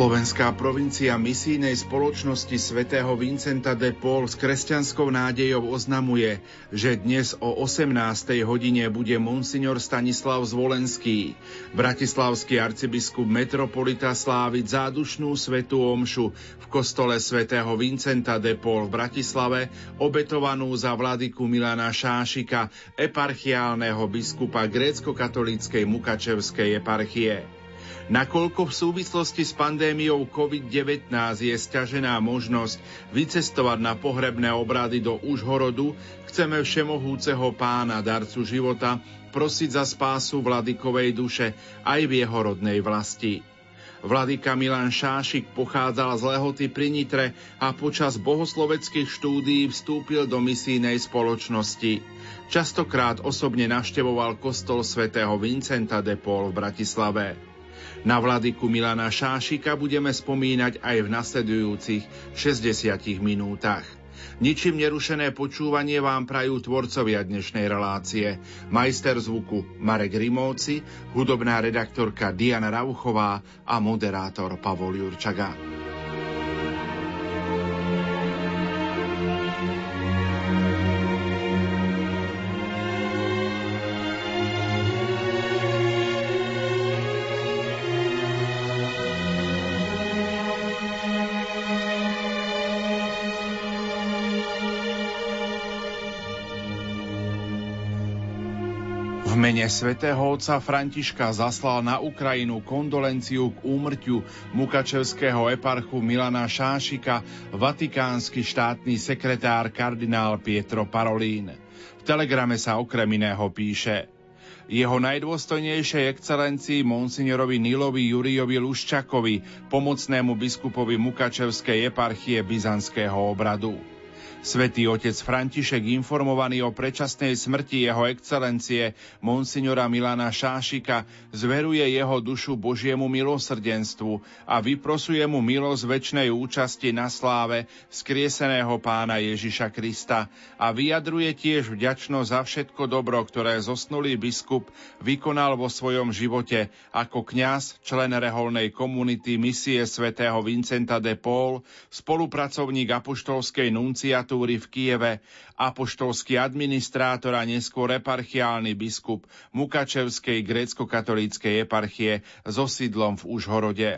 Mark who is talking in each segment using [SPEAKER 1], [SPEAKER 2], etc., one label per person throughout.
[SPEAKER 1] Slovenská provincia misijnej spoločnosti svätého Vincenta de Paul s kresťanskou nádejou oznamuje, že dnes o 18. hodine bude monsignor Stanislav Zvolenský, bratislavský arcibiskup metropolita sláviť zádušnú svetú omšu v kostole svätého Vincenta de Paul v Bratislave, obetovanú za vladyku Milana Šášika, eparchiálneho biskupa grécko-katolíckej Mukačevskej eparchie. Nakoľko v súvislosti s pandémiou COVID-19 je stiažená možnosť vycestovať na pohrebné obrady do Užhorodu, chceme všemohúceho pána, darcu života, prosiť za spásu vladykovej duše aj v jeho rodnej vlasti. Vladyka Milan Šášik pochádzal z Lehoty pri Nitre a počas bohosloveckých štúdií vstúpil do misijnej spoločnosti. Častokrát osobne navštevoval kostol svätého Vincenta de Paul v Bratislave. Na vladyku Milana Šášika budeme spomínať aj v nasledujúcich 60 minútach. Ničím nerušené počúvanie vám prajú tvorcovia dnešnej relácie. Majster zvuku Marek Rimovci, hudobná redaktorka Diana Rauchová a moderátor Pavol Jurčaga. Mene svätého otca Františka zaslal na Ukrajinu kondolenciu k úmrtiu mukačevského eparchu Milana Šášika vatikánsky štátny sekretár kardinál Pietro Parolín. V telegrame sa okrem iného píše jeho najdôstojnejšej excelencii monsignorovi Nilovi Juriovi Luščakovi, pomocnému biskupovi Mukačevskej eparchie Byzantského obradu. Svetý otec František informovaný o predčasnej smrti jeho excelencie monsignora Milana Šášika zveruje jeho dušu Božiemu milosrdenstvu a vyprosuje mu milosť väčšnej účasti na sláve skrieseného pána Ježiša Krista a vyjadruje tiež vďačnosť za všetko dobro, ktoré zosnulý biskup vykonal vo svojom živote ako kňaz, člen reholnej komunity misie svätého Vincenta de Paul, spolupracovník apoštolskej nunciatúry prokuratúry v Kieve, apoštolský administrátor a neskôr eparchiálny biskup Mukačevskej grécko-katolíckej eparchie so sídlom v Užhorode.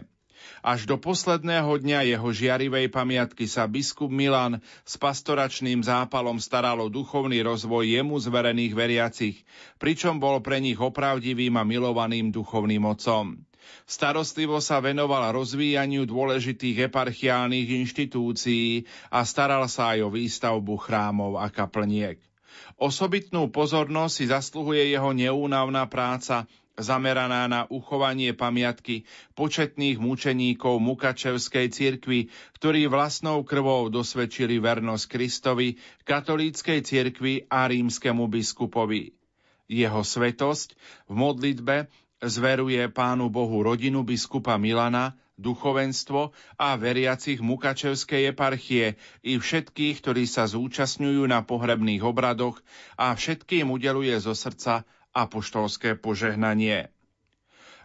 [SPEAKER 1] Až do posledného dňa jeho žiarivej pamiatky sa biskup Milan s pastoračným zápalom staral o duchovný rozvoj jemu zverených veriacich, pričom bol pre nich opravdivým a milovaným duchovným otcom. Starostlivo sa venoval rozvíjaniu dôležitých eparchiálnych inštitúcií a staral sa aj o výstavbu chrámov a kaplniek. Osobitnú pozornosť si zasluhuje jeho neúnavná práca zameraná na uchovanie pamiatky početných mučeníkov Mukačevskej cirkvi, ktorí vlastnou krvou dosvedčili vernosť Kristovi, katolíckej cirkvi a rímskemu biskupovi. Jeho svetosť v modlitbe zveruje Pánu Bohu rodinu biskupa Milana, duchovenstvo a veriacich Mukačevskej eparchie i všetkých, ktorí sa zúčastňujú na pohrebných obradoch a všetkým udeluje zo srdca apoštolské požehnanie.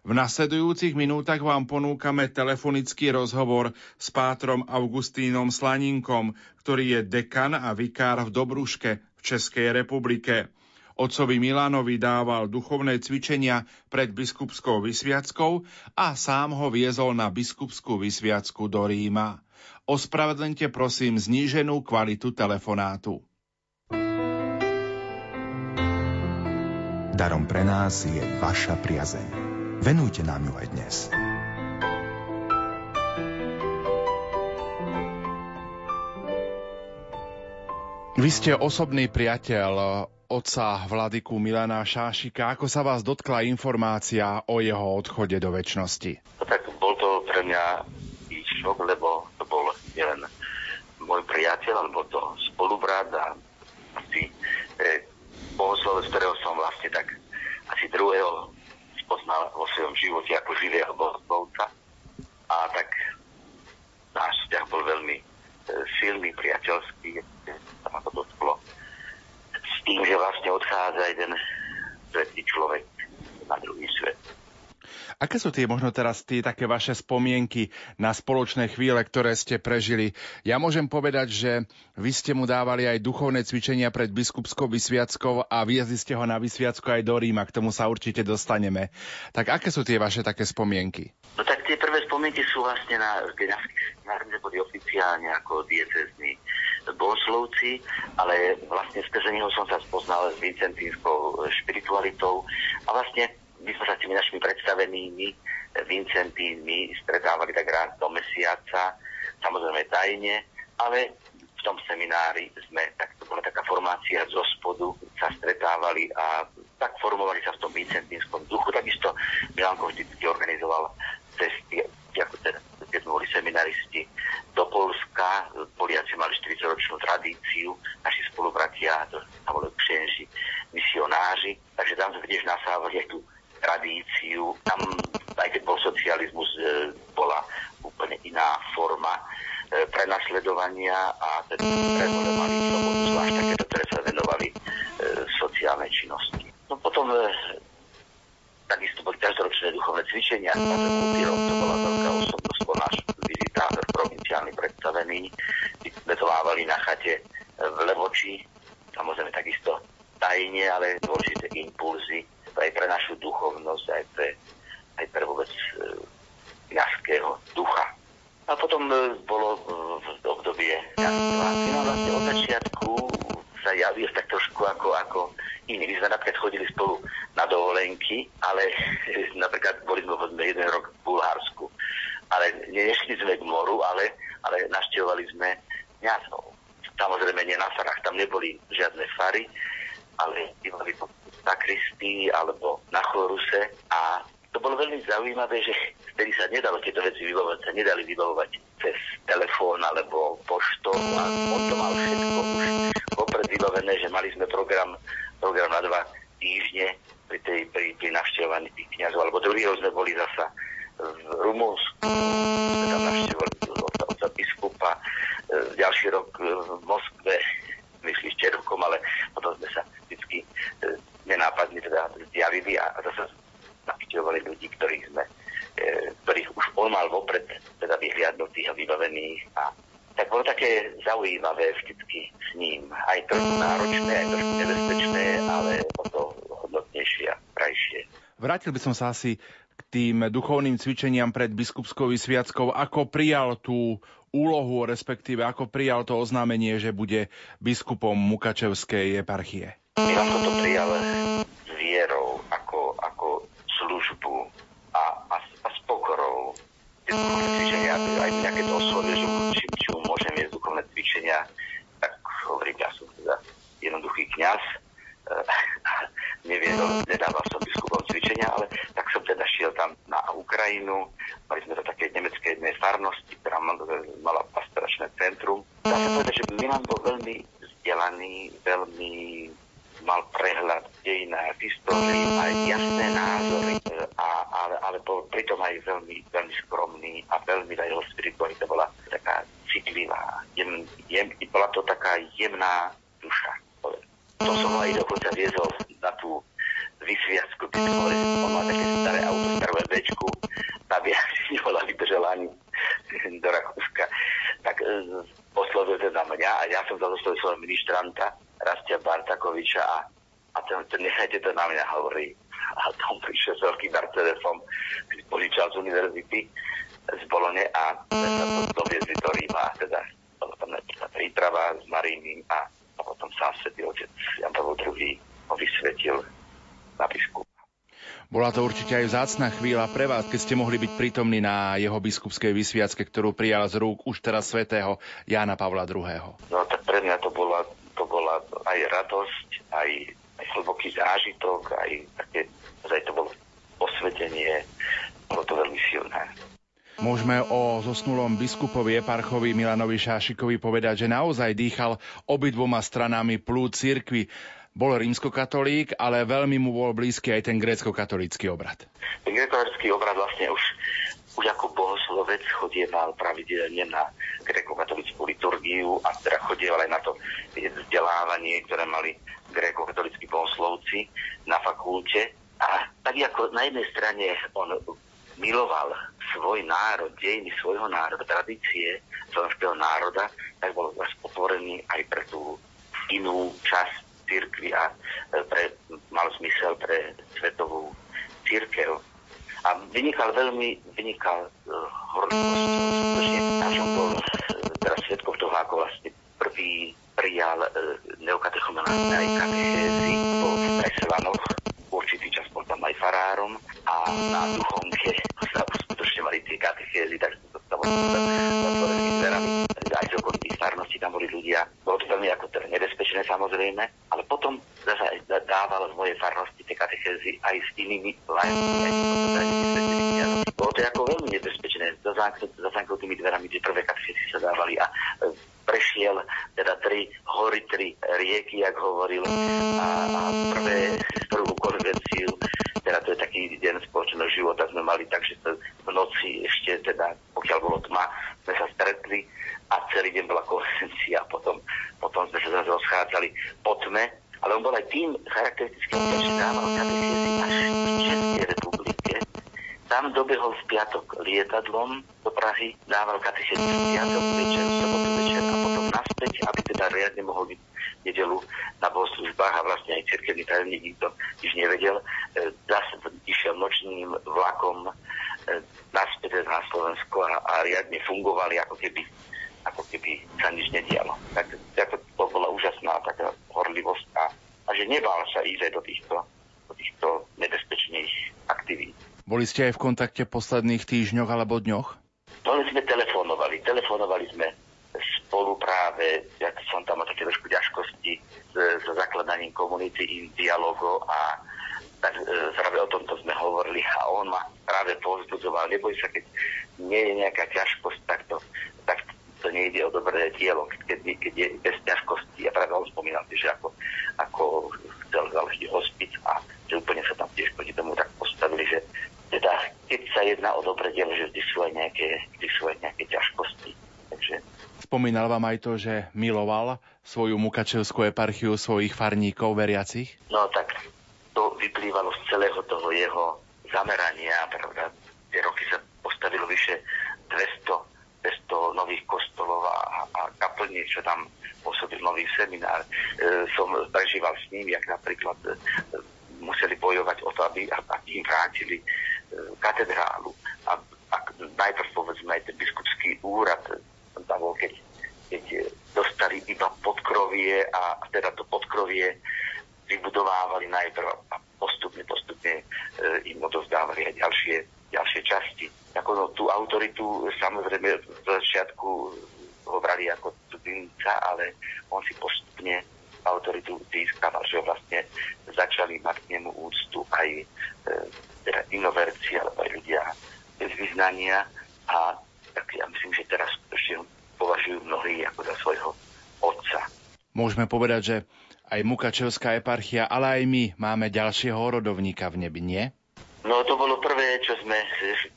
[SPEAKER 1] V nasledujúcich minútach vám ponúkame telefonický rozhovor s pátrom Augustínom Slaninkom, ktorý je dekan a vikár v Dobruške v Českej republike. Otcovi Milanovi dával duchovné cvičenia pred biskupskou vysviackou a sám ho viezol na biskupskú vysviacku do Ríma. Ospravedlňte prosím zníženú kvalitu telefonátu.
[SPEAKER 2] Darom pre nás je vaša priazeň. Venujte nám ju aj dnes.
[SPEAKER 1] Vy ste osobný priateľ otca Vladiku Milana Šášika. Ako sa vás dotkla informácia o jeho odchode do väčšnosti?
[SPEAKER 3] Tak bol to pre mňa šok, lebo to bol nielen môj priateľ, alebo to spolubrat a asi e, bohoslovec, ktorého som vlastne tak asi druhého spoznal vo svojom živote ako živého bohoslovca. A tak náš vzťah bol veľmi e, silný, priateľský, sa ma to dotklo tým, že vlastne odchádza jeden svetý človek na druhý svet.
[SPEAKER 1] Aké sú tie možno teraz tie také vaše spomienky na spoločné chvíle, ktoré ste prežili? Ja môžem povedať, že vy ste mu dávali aj duchovné cvičenia pred biskupskou vysviackou a viezli ste ho na vysviacku aj do Ríma, k tomu sa určite dostaneme. Tak aké sú tie vaše také spomienky?
[SPEAKER 3] No tak tie prvé spomienky sú vlastne na, na, na boli oficiálne ako diecezní bohoslovci, ale vlastne skrze neho som sa spoznal s vincentínskou špiritualitou a vlastne my sme sa s tými našimi predstavenými Vincentínmi stretávali tak raz do mesiaca, samozrejme tajne, ale v tom seminári sme, tak to bola taká formácia zo spodu, sa stretávali a tak formovali sa v tom vincentínskom duchu. Takisto Milanko vždy organizoval cesty, ako teda, keď sme boli seminaristi, do Polska. Poliaci mali 40-ročnú tradíciu, naši spolubratia, to sa boli kšenži, misionáři, takže tam sme tiež nasávali aj tú tradíciu. Tam, aj keď bol socializmus, e, bola úplne iná forma e, prenasledovania a teda pretože mali slobodu, zvlášť takéto, ktoré sa venovali e, sociálnej činnosti. No potom takisto boli každoročné duchovné cvičenia. To bola veľká osobnosť, bol náš vizitátor provinciálny predstavený. Vetovávali na chate v Levoči, samozrejme takisto tajne, ale dôležité impulzy aj pre našu duchovnosť, aj pre, aj pre vôbec e, jaského ducha. A potom e, bolo e, v obdobie no vlastne od začiatku sa javil tak trošku ako, ako iný. My sme napríklad chodili spolu na dovolenky, ale napríklad boli sme jeden rok v Bulharsku. Ale nešli sme k moru, ale, ale naštevovali sme kniazov. Samozrejme nie na farách, tam neboli žiadne fary, ale bývali po sakristii alebo na choruse a to bolo veľmi zaujímavé, že vtedy sa nedalo tieto veci vybavovať, sa nedali vybavovať cez telefón alebo poštou a on to mal všetko už mali sme program, program na dva týždne pri, tej, pri, pri navštevovaní tých kniazov, alebo druhý rok sme boli zasa v Rumunsku, sme tam navštevovali otca, otca biskupa, e, ďalší rok v Moskve, myslím, ešte rokom, ale potom sme sa vždy e, nenápadne teda zjavili a zase navštevovali ľudí, ktorých sme, e, ktorých už on mal vopred teda vyhliadnutých a vybavených a tak bolo také zaujímavé vždycky s ním. Aj trošku náročné, aj trošku nebezpečné, ale o to hodnotnejšie a krajšie.
[SPEAKER 1] Vrátil by som sa asi k tým duchovným cvičeniam pred biskupskou sviackou. Ako prijal tú úlohu, respektíve ako prijal to oznámenie, že bude biskupom Mukačevskej eparchie?
[SPEAKER 3] Milan to prijal s vierou ako, ako službu a, a, a s pokorou. Tie duchovné cvičenia, aj mňa keď oslovie, že či, či môžem viesť duchovné cvičenia, tak hovorím, ja som teda jednoduchý kňaz, neviem, nedával som biskupom cvičenia, ale tak som teda šiel tam na Ukrajinu, mali sme to také nemecké jednej farnosti, ktorá mala pastoračné centrum. Dá sa povedať, že Milan bol veľmi vzdelaný, veľmi mal prehľad dejina, histórii, aj jasné názory, a, ale, ale bol pritom aj veľmi, veľmi skromný a veľmi aj jeho spiritualita bola taká citlivá. Jem, jem, bola to taká jemná duša. To som aj dokonca viezol na tú vysviacku, keď on má také staré auto, starú bečku, aby nebola vydržala ani do Rakúska. Tak e, oslovil teda mňa a ja som zadostal svojho ministranta, Bartakoviča a, a ten, ten nechajte to na mňa, hovorí. A tam prišiel s veľkým Mercedesom, požičal z univerzity z Bolone a to doviezli do Ríma. Teda tá príprava s Maríny a, a potom sám svetý otec Jan Pavel II ho vysvetil na biskup.
[SPEAKER 1] Bola to určite aj vzácná chvíľa pre vás, keď ste mohli byť prítomní na jeho biskupskej vysviacke, ktorú prijal z rúk už teraz svätého Jána Pavla II.
[SPEAKER 3] No tak pre mňa to bola aj radosť, aj, aj hlboký zážitok, aj také, aj to bolo osvetenie, bolo to veľmi silné.
[SPEAKER 1] Môžeme o zosnulom biskupovi eparchovi Milanovi Šášikovi povedať, že naozaj dýchal obidvoma stranami plúd cirkvi. Bol rímskokatolík, ale veľmi mu bol blízky aj ten grécko-katolícky obrad.
[SPEAKER 3] Ten grécko-katolícky obrad vlastne už už ako bohoslovec chodieval pravidelne na gréko-katolickú liturgiu a teda chodieval aj na to vzdelávanie, ktoré mali gréko-katolickí bohoslovci na fakulte. A tak ako na jednej strane on miloval svoj národ, dejiny svojho národa, tradície slovenského národa, tak bol zase otvorený aj pre tú inú časť církvy a pre, mal zmysel pre svetovú církev. A vynikal veľmi, vynikal uh, horlivosť. Skutočne, ja som bol uh, teraz svetkom toho, ako vlastne prvý prijal uh, neokatechumenálne aj katechézy po Preselanoch. Určitý čas bol tam aj farárom a na duchonke sa uskutočňovali tie katechézy, takže to zatvorenými dverami. Aj z okolitých farností tam boli ľudia. Bolo to veľmi ako teda nebezpečné samozrejme, ale potom zase dával v mojej farnosti tie katechézy aj s inými lajmi. Bolo to ako veľmi nebezpečné. Za zamknutými dverami tie prvé katechézy sa dávali a e, prešiel teda tri hory, tri rieky, jak hovoril, a, a prvé, prvú konvenciu, teda to je taký deň spoločného života sme mali, takže v noci ešte teda, pokiaľ bolo tma, sme sa stretli a celý deň bola konvencia, potom, potom sme sa zase rozchádzali po tme, ale on bol aj tým charakteristickým, že dával katechézy až v Českej republike. Tam dobehol v piatok lietadlom do Prahy, dával katechézy v piatok večer, v sobotu večer a potom naspäť, aby teda riadne mohol byť nedelu na bohoslužbách a vlastne aj cirkevný tajomník nikto nič nevedel. E, zase išiel nočným vlakom e, naspäť na Slovensko a, a riadne fungovali, ako keby ako keby sa nič nedialo. Tak, tak to bola úžasná taká horlivosť a, a že nebál sa ísť aj do týchto, do týchto nebezpečných aktivít.
[SPEAKER 1] Boli ste aj v kontakte v posledných týždňoch alebo dňoch?
[SPEAKER 3] No, sme telefonovali. Telefonovali sme spolu práve, ja som tam také trošku ťažkosti so zakladaním komunity in dialogo a tak e, práve o tomto sme hovorili a on ma práve povzbudzoval, neboj sa, keď nie je nejaká ťažkosť, tak to, tak to nejde o dobré dielo, keď, keď je bez ťažkosti. A práve on spomínal, že ako, ako chcel založiť hospic a že úplne sa tam tiež proti tomu tak postavili, že teda keď sa jedná o dobré dielo, že vždy sú aj nejaké, vždy sú aj nejaké ťažkosti. Takže...
[SPEAKER 1] Spomínal vám aj to, že miloval svoju mukačevskú eparchiu svojich farníkov veriacich?
[SPEAKER 3] No tak to vyplývalo z celého toho jeho zamerania, pravda. Tie roky sa postavilo vyše 200 200 nových kostolov a, a kaplní, čo tam pôsobil nový seminár. E, som prežíval s ním, jak napríklad e, museli bojovať o to, aby, aby im vrátili katedrálu. A, a najprv povedzme aj ten biskupský úrad, tam bol, keď, keď dostali iba podkrovie a teda to podkrovie vybudovávali najprv a postupne, postupne e, im odovzdávali aj ďalšie, ďalšie časti ako no, tú autoritu samozrejme v začiatku ho ako cudzinca, ale on si postupne autoritu získaval, že vlastne začali mať k nemu úctu aj e, teda inoverci, alebo aj ľudia bez vyznania a tak ja myslím, že teraz ešte považujú mnohí ako za svojho otca.
[SPEAKER 1] Môžeme povedať, že aj Mukačevská eparchia, ale aj my máme ďalšieho rodovníka v nebi, nie?
[SPEAKER 3] No to bolo prvé, čo sme,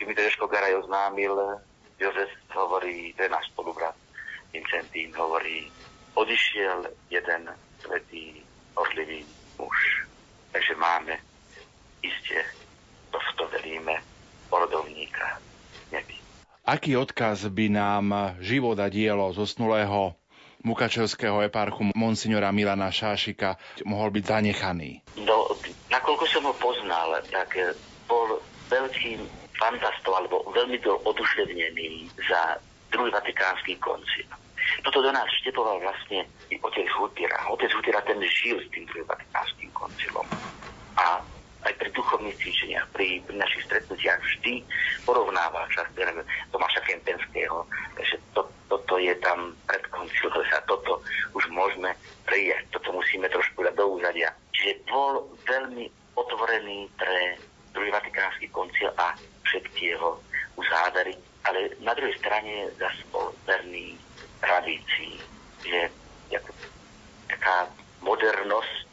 [SPEAKER 3] mi to Jožko Garaj oznámil. Jozef hovorí, to je náš spolubrat, Vincentín hovorí, odišiel jeden svetý, orlivý muž. Takže máme iste, to v to veríme, porodovníka nebi.
[SPEAKER 1] Aký odkaz by nám život a dielo zosnulého mukačevského eparchu monsignora Milana Šášika mohol byť zanechaný?
[SPEAKER 3] No, nakoľko som ho poznal, tak bol veľkým fantastom, alebo veľmi bol oduševnený za druhý vatikánsky koncil. Toto do nás vštepoval vlastne i otec Hutira. Otec Hutira ten žil s tým druhým vatikánskym koncilom. A aj pri duchovných cvičeniach, pri, pri našich stretnutiach vždy porovnával čas Tomáša Kempenského, že to, toto je tam pred koncilom, a toto už môžeme prijať, toto musíme trošku dať do úzadia. Čiže bol veľmi otvorený pre druhý vatikánsky koncil a všetky jeho uzávery, ale na druhej strane zase bol verný tradícii, že taká modernosť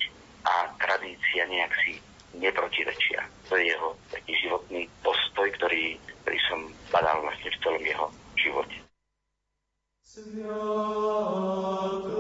[SPEAKER 3] a tradícia nejak si neprotirečia. To je jeho taký životný postoj, ktorý, ktorý som badal vlastne v celom jeho živote. Bože,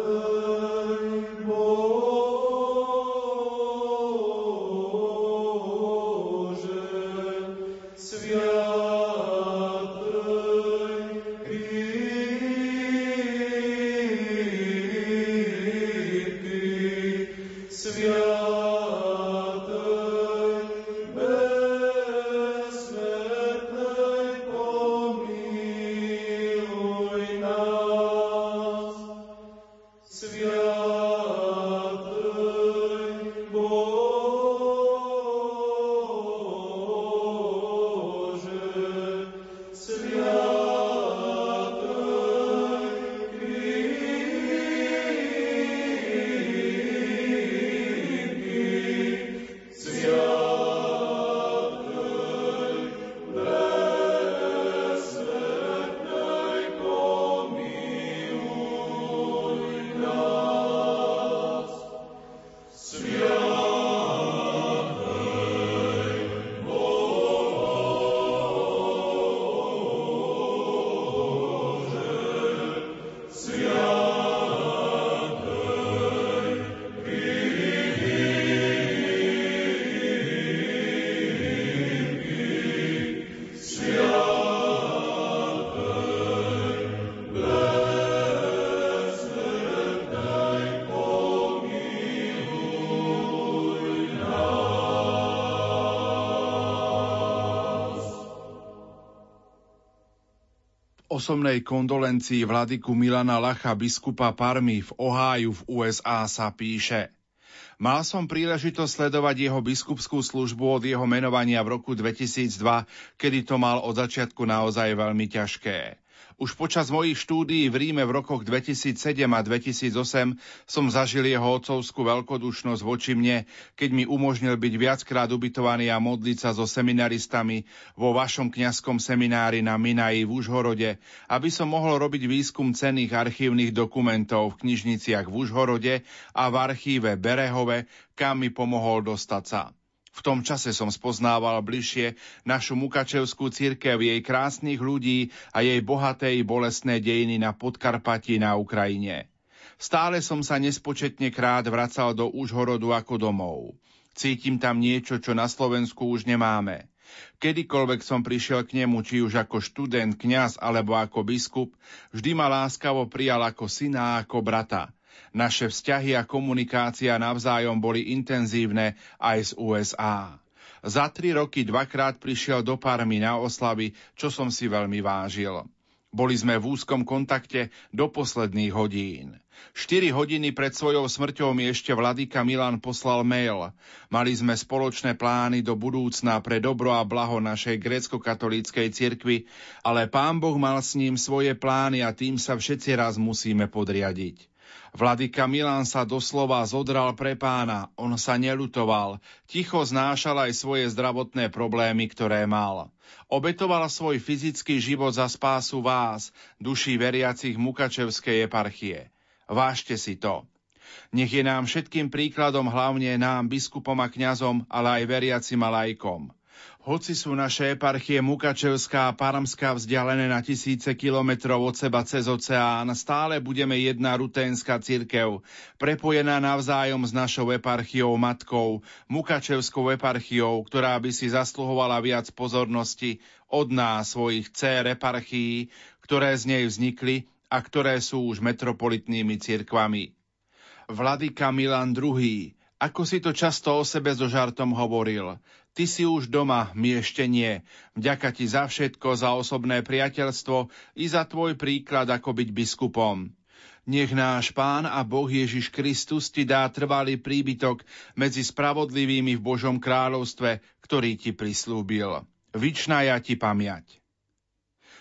[SPEAKER 1] osobnej kondolencii vladyku Milana Lacha, biskupa Parmy v Oháju v USA sa píše Mal som príležitosť sledovať jeho biskupskú službu od jeho menovania v roku 2002, kedy to mal od začiatku naozaj veľmi ťažké. Už počas mojich štúdií v Ríme v rokoch 2007 a 2008 som zažil jeho otcovskú veľkodušnosť voči mne, keď mi umožnil byť viackrát ubytovaný a modliť sa so seminaristami vo vašom kňazskom seminári na Minaji v Užhorode, aby som mohol robiť výskum cenných archívnych dokumentov v knižniciach v Užhorode a v archíve Berehove, kam mi pomohol dostať sa. V tom čase som spoznával bližšie našu Mukačevskú církev, jej krásnych ľudí a jej bohaté i bolestné dejiny na Podkarpati na Ukrajine. Stále som sa nespočetne krát vracal do Užhorodu ako domov. Cítim tam niečo, čo na Slovensku už nemáme. Kedykoľvek som prišiel k nemu, či už ako študent, kňaz alebo ako biskup, vždy ma láskavo prijal ako syna a ako brata – naše vzťahy a komunikácia navzájom boli intenzívne aj z USA. Za tri roky dvakrát prišiel do Parmy na oslavy, čo som si veľmi vážil. Boli sme v úzkom kontakte do posledných hodín. Štyri hodiny pred svojou smrťou mi ešte vladyka Milan poslal mail. Mali sme spoločné plány do budúcna pre dobro a blaho našej grécko-katolíckej cirkvi, ale pán Boh mal s ním svoje plány a tým sa všetci raz musíme podriadiť. Vladyka Milan sa doslova zodral pre pána, on sa nelutoval, ticho znášal aj svoje zdravotné problémy, ktoré mal. Obetoval svoj fyzický život za spásu vás, duší veriacich Mukačevskej eparchie. Vážte si to. Nech je nám všetkým príkladom hlavne nám, biskupom a kňazom, ale aj veriacim a lajkom. Hoci sú naše eparchie Mukačevská a Paramská vzdialené na tisíce kilometrov od seba cez oceán, stále budeme jedna ruténská cirkev, prepojená navzájom s našou eparchiou matkou, Mukačevskou eparchiou, ktorá by si zasluhovala viac pozornosti od nás, svojich dcer eparchií, ktoré z nej vznikli a ktoré sú už metropolitnými cirkvami. Vladyka Milan II, ako si to často o sebe so žartom hovoril, Ty si už doma, my ešte nie. Vďaka ti za všetko, za osobné priateľstvo i za tvoj príklad, ako byť biskupom. Nech náš Pán a Boh Ježiš Kristus ti dá trvalý príbytok medzi spravodlivými v Božom kráľovstve, ktorý ti prislúbil. Vyčná ja ti pamiať.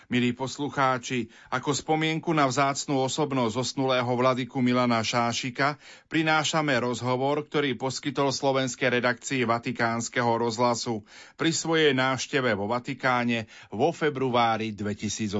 [SPEAKER 1] Milí poslucháči, ako spomienku na vzácnú osobnosť zosnulého vladyku Milana Šášika prinášame rozhovor, ktorý poskytol slovenskej redakcii Vatikánskeho rozhlasu pri svojej návšteve vo Vatikáne vo februári 2018.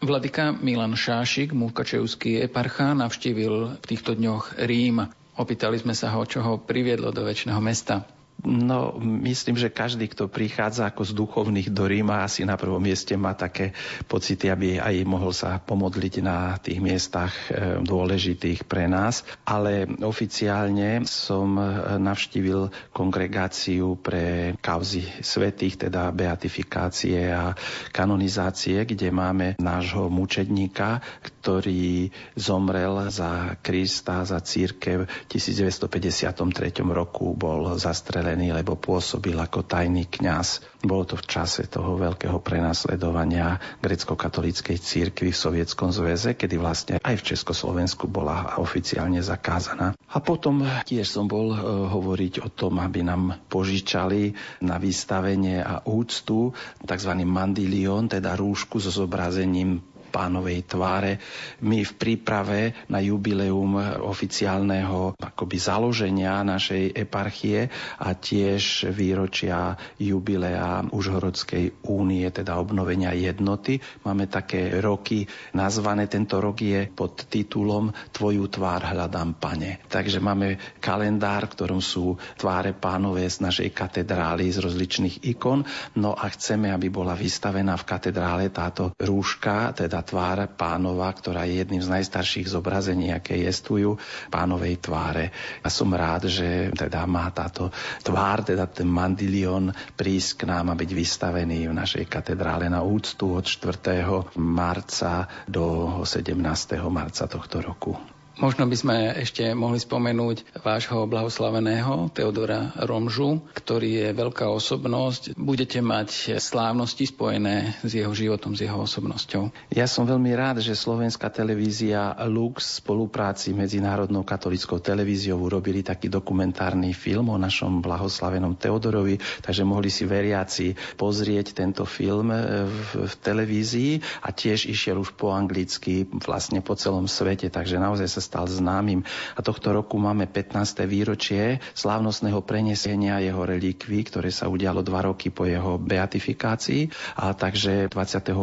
[SPEAKER 4] Vladyka Milan Šášik, Mukačevský eparcha, navštívil v týchto dňoch Rím. Opýtali sme sa ho, čo ho priviedlo do väčšného mesta.
[SPEAKER 5] No, myslím, že každý, kto prichádza ako z duchovných do Ríma, asi na prvom mieste má také pocity, aby aj mohol sa pomodliť na tých miestach e, dôležitých pre nás. Ale oficiálne som e, navštívil kongregáciu pre kauzy svetých, teda beatifikácie a kanonizácie, kde máme nášho mučedníka, ktorý zomrel za Krista, za církev v 1953 roku, bol zastrelený zastrelený, lebo pôsobil ako tajný kňaz. Bolo to v čase toho veľkého prenasledovania grecko-katolíckej církvy v Sovietskom zväze, kedy vlastne aj v Československu bola oficiálne zakázaná. A potom tiež som bol e, hovoriť o tom, aby nám požičali na vystavenie a úctu tzv. mandilion, teda rúšku so zobrazením pánovej tváre. My v príprave na jubileum oficiálneho akoby založenia našej eparchie a tiež výročia jubilea Užhorodskej únie, teda obnovenia jednoty. Máme také roky nazvané, tento rok je pod titulom Tvoju tvár hľadám, pane. Takže máme kalendár, ktorom sú tváre pánové z našej katedrály z rozličných ikon. No a chceme, aby bola vystavená v katedrále táto rúška, teda tvár pánova, ktorá je jedným z najstarších zobrazení, aké jestujú pánovej tváre. A som rád, že teda má táto tvár, teda ten mandilion prísť k nám a byť vystavený v našej katedrále na úctu od 4. marca do 17. marca tohto roku.
[SPEAKER 4] Možno by sme ešte mohli spomenúť vášho blahoslaveného Teodora Romžu, ktorý je veľká osobnosť. Budete mať slávnosti spojené s jeho životom, s jeho osobnosťou.
[SPEAKER 5] Ja som veľmi rád, že slovenská televízia Lux v spolupráci Medzinárodnou katolickou televíziou urobili taký dokumentárny film o našom blahoslavenom Teodorovi, takže mohli si veriaci pozrieť tento film v, v televízii a tiež išiel už po anglicky vlastne po celom svete, takže naozaj sa stal známym. A tohto roku máme 15. výročie slávnostného prenesenia jeho relikví, ktoré sa udialo dva roky po jeho beatifikácii. A takže 28.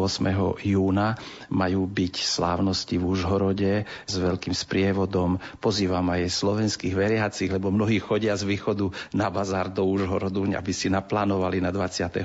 [SPEAKER 5] júna majú byť slávnosti v Užhorode s veľkým sprievodom. Pozývam aj slovenských veriacich, lebo mnohí chodia z východu na bazár do Užhorodu, aby si naplánovali na 28.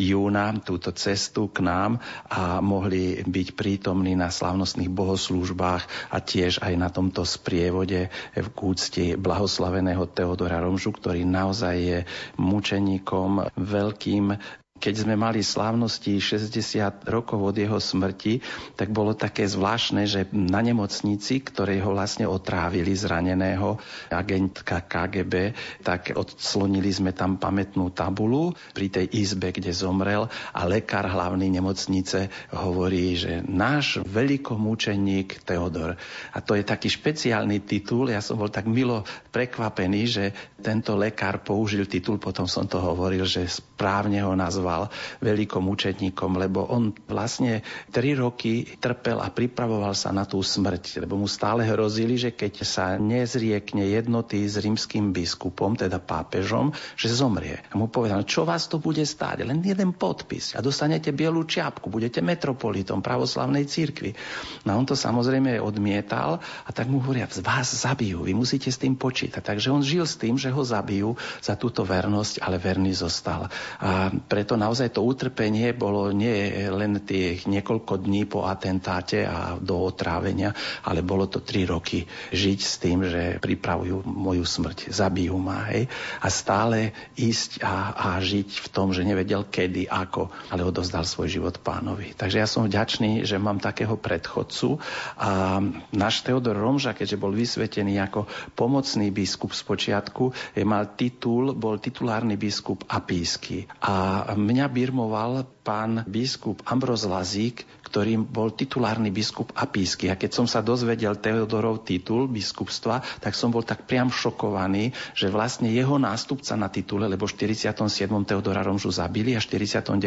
[SPEAKER 5] júna túto cestu k nám a mohli byť prítomní na slávnostných bohoslúžbách a tiež tiež aj na tomto sprievode v úcti blahoslaveného Teodora Romžu, ktorý naozaj je mučeníkom, veľkým keď sme mali slávnosti 60 rokov od jeho smrti, tak bolo také zvláštne, že na nemocnici, ktorej ho vlastne otrávili zraneného agentka KGB, tak odslonili sme tam pamätnú tabulu pri tej izbe, kde zomrel a lekár hlavný nemocnice hovorí, že náš veľkomúčeník Teodor. A to je taký špeciálny titul. Ja som bol tak milo prekvapený, že tento lekár použil titul, potom som to hovoril, že správne ho nazval nazval veľkom učetníkom, lebo on vlastne tri roky trpel a pripravoval sa na tú smrť, lebo mu stále hrozili, že keď sa nezriekne jednoty s rímským biskupom, teda pápežom, že zomrie. A mu povedal, čo vás to bude stáť? Len jeden podpis a dostanete bielú čiapku, budete metropolitom pravoslavnej cirkvi. No a on to samozrejme odmietal a tak mu hovoria, vás zabijú, vy musíte s tým počítať. Takže on žil s tým, že ho zabijú za túto vernosť, ale verný zostal. A preto naozaj to utrpenie bolo nie len tých niekoľko dní po atentáte a do otrávenia, ale bolo to tri roky žiť s tým, že pripravujú moju smrť, zabijú ma. Hej? A stále ísť a, a žiť v tom, že nevedel kedy, ako, ale odozdal svoj život pánovi. Takže ja som vďačný, že mám takého predchodcu a náš Teodor Romža, keďže bol vysvetený ako pomocný biskup z počiatku, mal titul, bol titulárny biskup apísky. A mňa birmoval pán biskup Ambroz Lazík, ktorým bol titulárny biskup Apísky. A keď som sa dozvedel Teodorov titul biskupstva, tak som bol tak priam šokovaný, že vlastne jeho nástupca na titule, lebo v 47. Teodora Romžu zabili a v 49.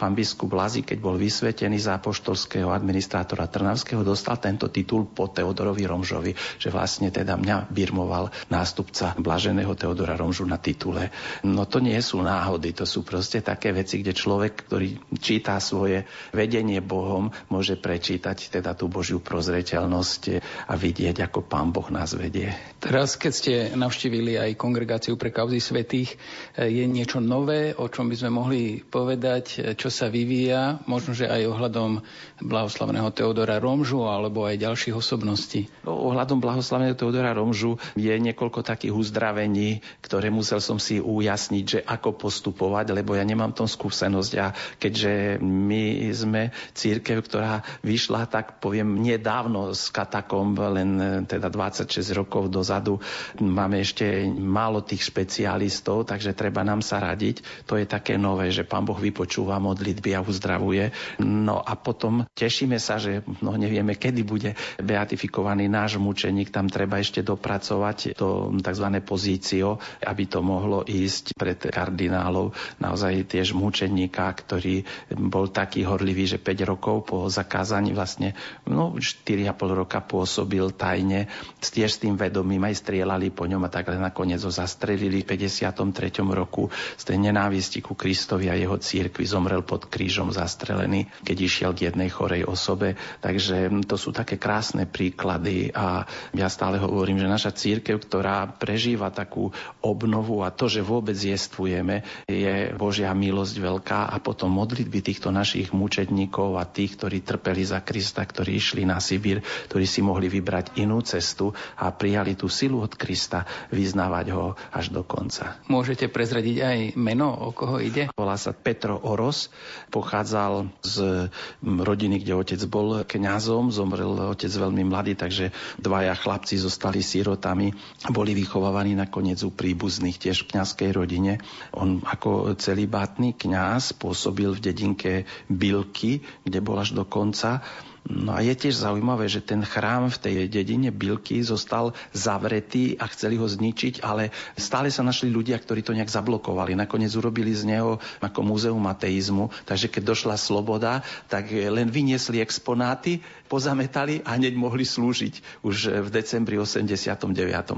[SPEAKER 5] pán biskup Lazík, keď bol vysvetený za apoštolského administrátora Trnavského, dostal tento titul po Teodorovi Romžovi, že vlastne teda mňa birmoval nástupca blaženého Teodora Romžu na titule. No to nie sú náhody, to sú proste také veci, kde človek, ktorý číta svoje vedenie Bohom môže prečítať teda tú Božiu prozreteľnosť a vidieť, ako Pán Boh nás vedie.
[SPEAKER 4] Teraz, keď ste navštívili aj kongregáciu pre kauzy svetých, je niečo nové, o čom by sme mohli povedať, čo sa vyvíja, možno, že aj ohľadom blahoslaveného Teodora Romžu alebo aj ďalších osobností?
[SPEAKER 5] No, ohľadom blahoslaveného Teodora Romžu je niekoľko takých uzdravení, ktoré musel som si ujasniť, že ako postupovať, lebo ja nemám tom skúsenosť a keďže my sme církev, ktorá vyšla, tak poviem, nedávno z katakomb, len e, teda 26 rokov dozadu. Máme ešte málo tých špecialistov, takže treba nám sa radiť. To je také nové, že Pán Boh vypočúva modlitby a uzdravuje. No a potom tešíme sa, že no nevieme, kedy bude beatifikovaný náš mučeník. Tam treba ešte dopracovať to tzv. pozício, aby to mohlo ísť pred kardinálov. Naozaj tiež mučeníka, ktorý bol taký horlivý, že 5 rokov po zakázaní vlastne no, 4,5 roka pôsobil tajne, tiež s tým vedomím aj strieľali po ňom a tak nakoniec ho zastrelili v 53. roku z tej nenávisti ku Kristovi a jeho církvi zomrel pod krížom zastrelený, keď išiel k jednej chorej osobe. Takže to sú také krásne príklady a ja stále hovorím, že naša církev, ktorá prežíva takú obnovu a to, že vôbec jestvujeme, je Božia milosť veľká a potom modlitby týchto našich mučedníkov a tých, ktorí trpeli za Krista, ktorí išli na Sibír, ktorí si mohli vybrať inú cestu a prijali tú silu od Krista, vyznávať ho až do konca.
[SPEAKER 4] Môžete prezradiť aj meno, o koho ide?
[SPEAKER 5] Volá sa Petro Oros, pochádzal z rodiny, kde otec bol kňazom, zomrel otec veľmi mladý, takže dvaja chlapci zostali sírotami, boli vychovávaní nakoniec u príbuzných tiež v kňazskej rodine. On ako celibátny kňaz pôsobil v dedinke Bilky, kde bol až do konca. No a je tiež zaujímavé, že ten chrám v tej dedine Bilky zostal zavretý a chceli ho zničiť, ale stále sa našli ľudia, ktorí to nejak zablokovali. Nakoniec urobili z neho ako múzeum ateizmu, takže keď došla sloboda, tak len vyniesli exponáty, pozametali a hneď mohli slúžiť už v decembri 89.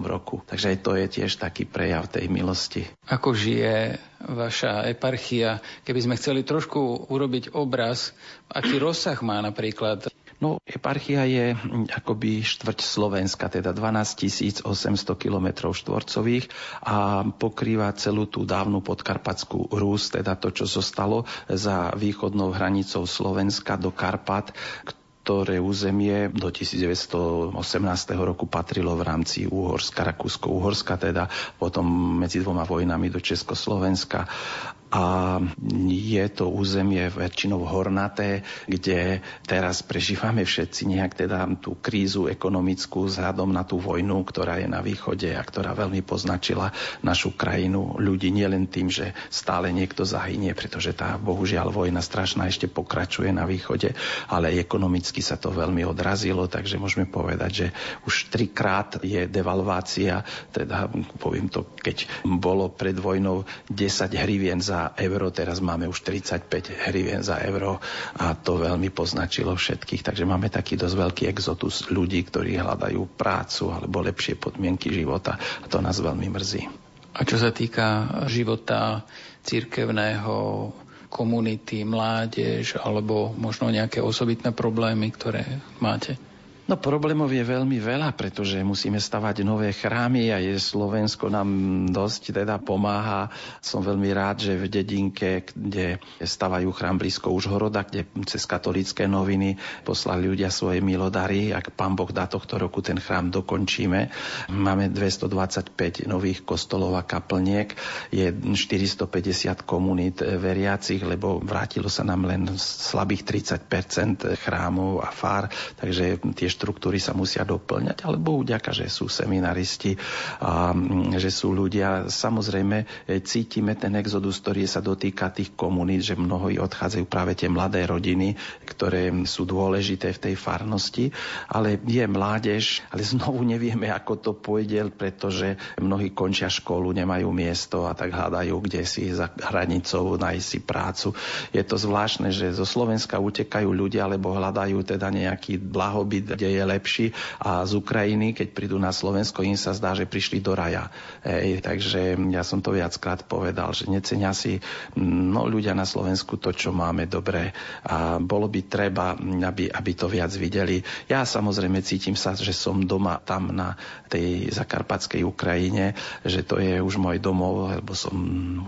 [SPEAKER 5] roku. Takže aj to je tiež taký prejav tej milosti.
[SPEAKER 4] Ako žije vaša eparchia? Keby sme chceli trošku urobiť obraz, aký rozsah má napríklad
[SPEAKER 5] No, eparchia je akoby štvrť Slovenska, teda 12 800 km štvorcových a pokrýva celú tú dávnu podkarpatskú Rús, teda to, čo zostalo za východnou hranicou Slovenska do Karpat, ktoré územie do 1918 roku patrilo v rámci Úhorska, Rakúsko-Uhorska, teda potom medzi dvoma vojnami do Československa a je to územie väčšinou hornaté, kde teraz prežívame všetci nejak teda tú krízu ekonomickú vzhľadom na tú vojnu, ktorá je na východe a ktorá veľmi poznačila našu krajinu ľudí nielen tým, že stále niekto zahynie, pretože tá bohužiaľ vojna strašná ešte pokračuje na východe, ale ekonomicky sa to veľmi odrazilo, takže môžeme povedať, že už trikrát je devalvácia, teda poviem to, keď bolo pred vojnou 10 hrivien euro, teraz máme už 35 hrivien za euro a to veľmi poznačilo všetkých. Takže máme taký dosť veľký exotus ľudí, ktorí hľadajú prácu alebo lepšie podmienky života a to nás veľmi mrzí.
[SPEAKER 4] A čo sa týka života církevného, komunity, mládež alebo možno nejaké osobitné problémy, ktoré máte?
[SPEAKER 5] No problémov je veľmi veľa, pretože musíme stavať nové chrámy a je Slovensko nám dosť teda pomáha. Som veľmi rád, že v dedinke, kde stavajú chrám blízko Užhoroda, kde cez katolické noviny poslali ľudia svoje milodary. Ak pán Boh dá tohto roku ten chrám dokončíme. Máme 225 nových kostolov a kaplniek. Je 450 komunít veriacich, lebo vrátilo sa nám len slabých 30% chrámov a fár, takže tie štruktúry sa musia doplňať, ale Bohu ďaká, že sú seminaristi a mm, že sú ľudia. Samozrejme, e, cítime ten exodus, ktorý sa dotýka tých komunít, že mnohí odchádzajú práve tie mladé rodiny, ktoré sú dôležité v tej farnosti, ale je mládež, ale znovu nevieme, ako to pôjde, pretože mnohí končia školu, nemajú miesto a tak hľadajú, kde si za hranicou nájsť si prácu. Je to zvláštne, že zo Slovenska utekajú ľudia, alebo hľadajú teda nejaký blahobyt, kde je lepší a z Ukrajiny, keď prídu na Slovensko, im sa zdá, že prišli do raja. Ej, takže ja som to viackrát povedal, že necenia si no, ľudia na Slovensku to, čo máme dobré a bolo by treba, aby, aby to viac videli. Ja samozrejme cítim sa, že som doma tam na tej zakarpatskej Ukrajine, že to je už môj domov, lebo som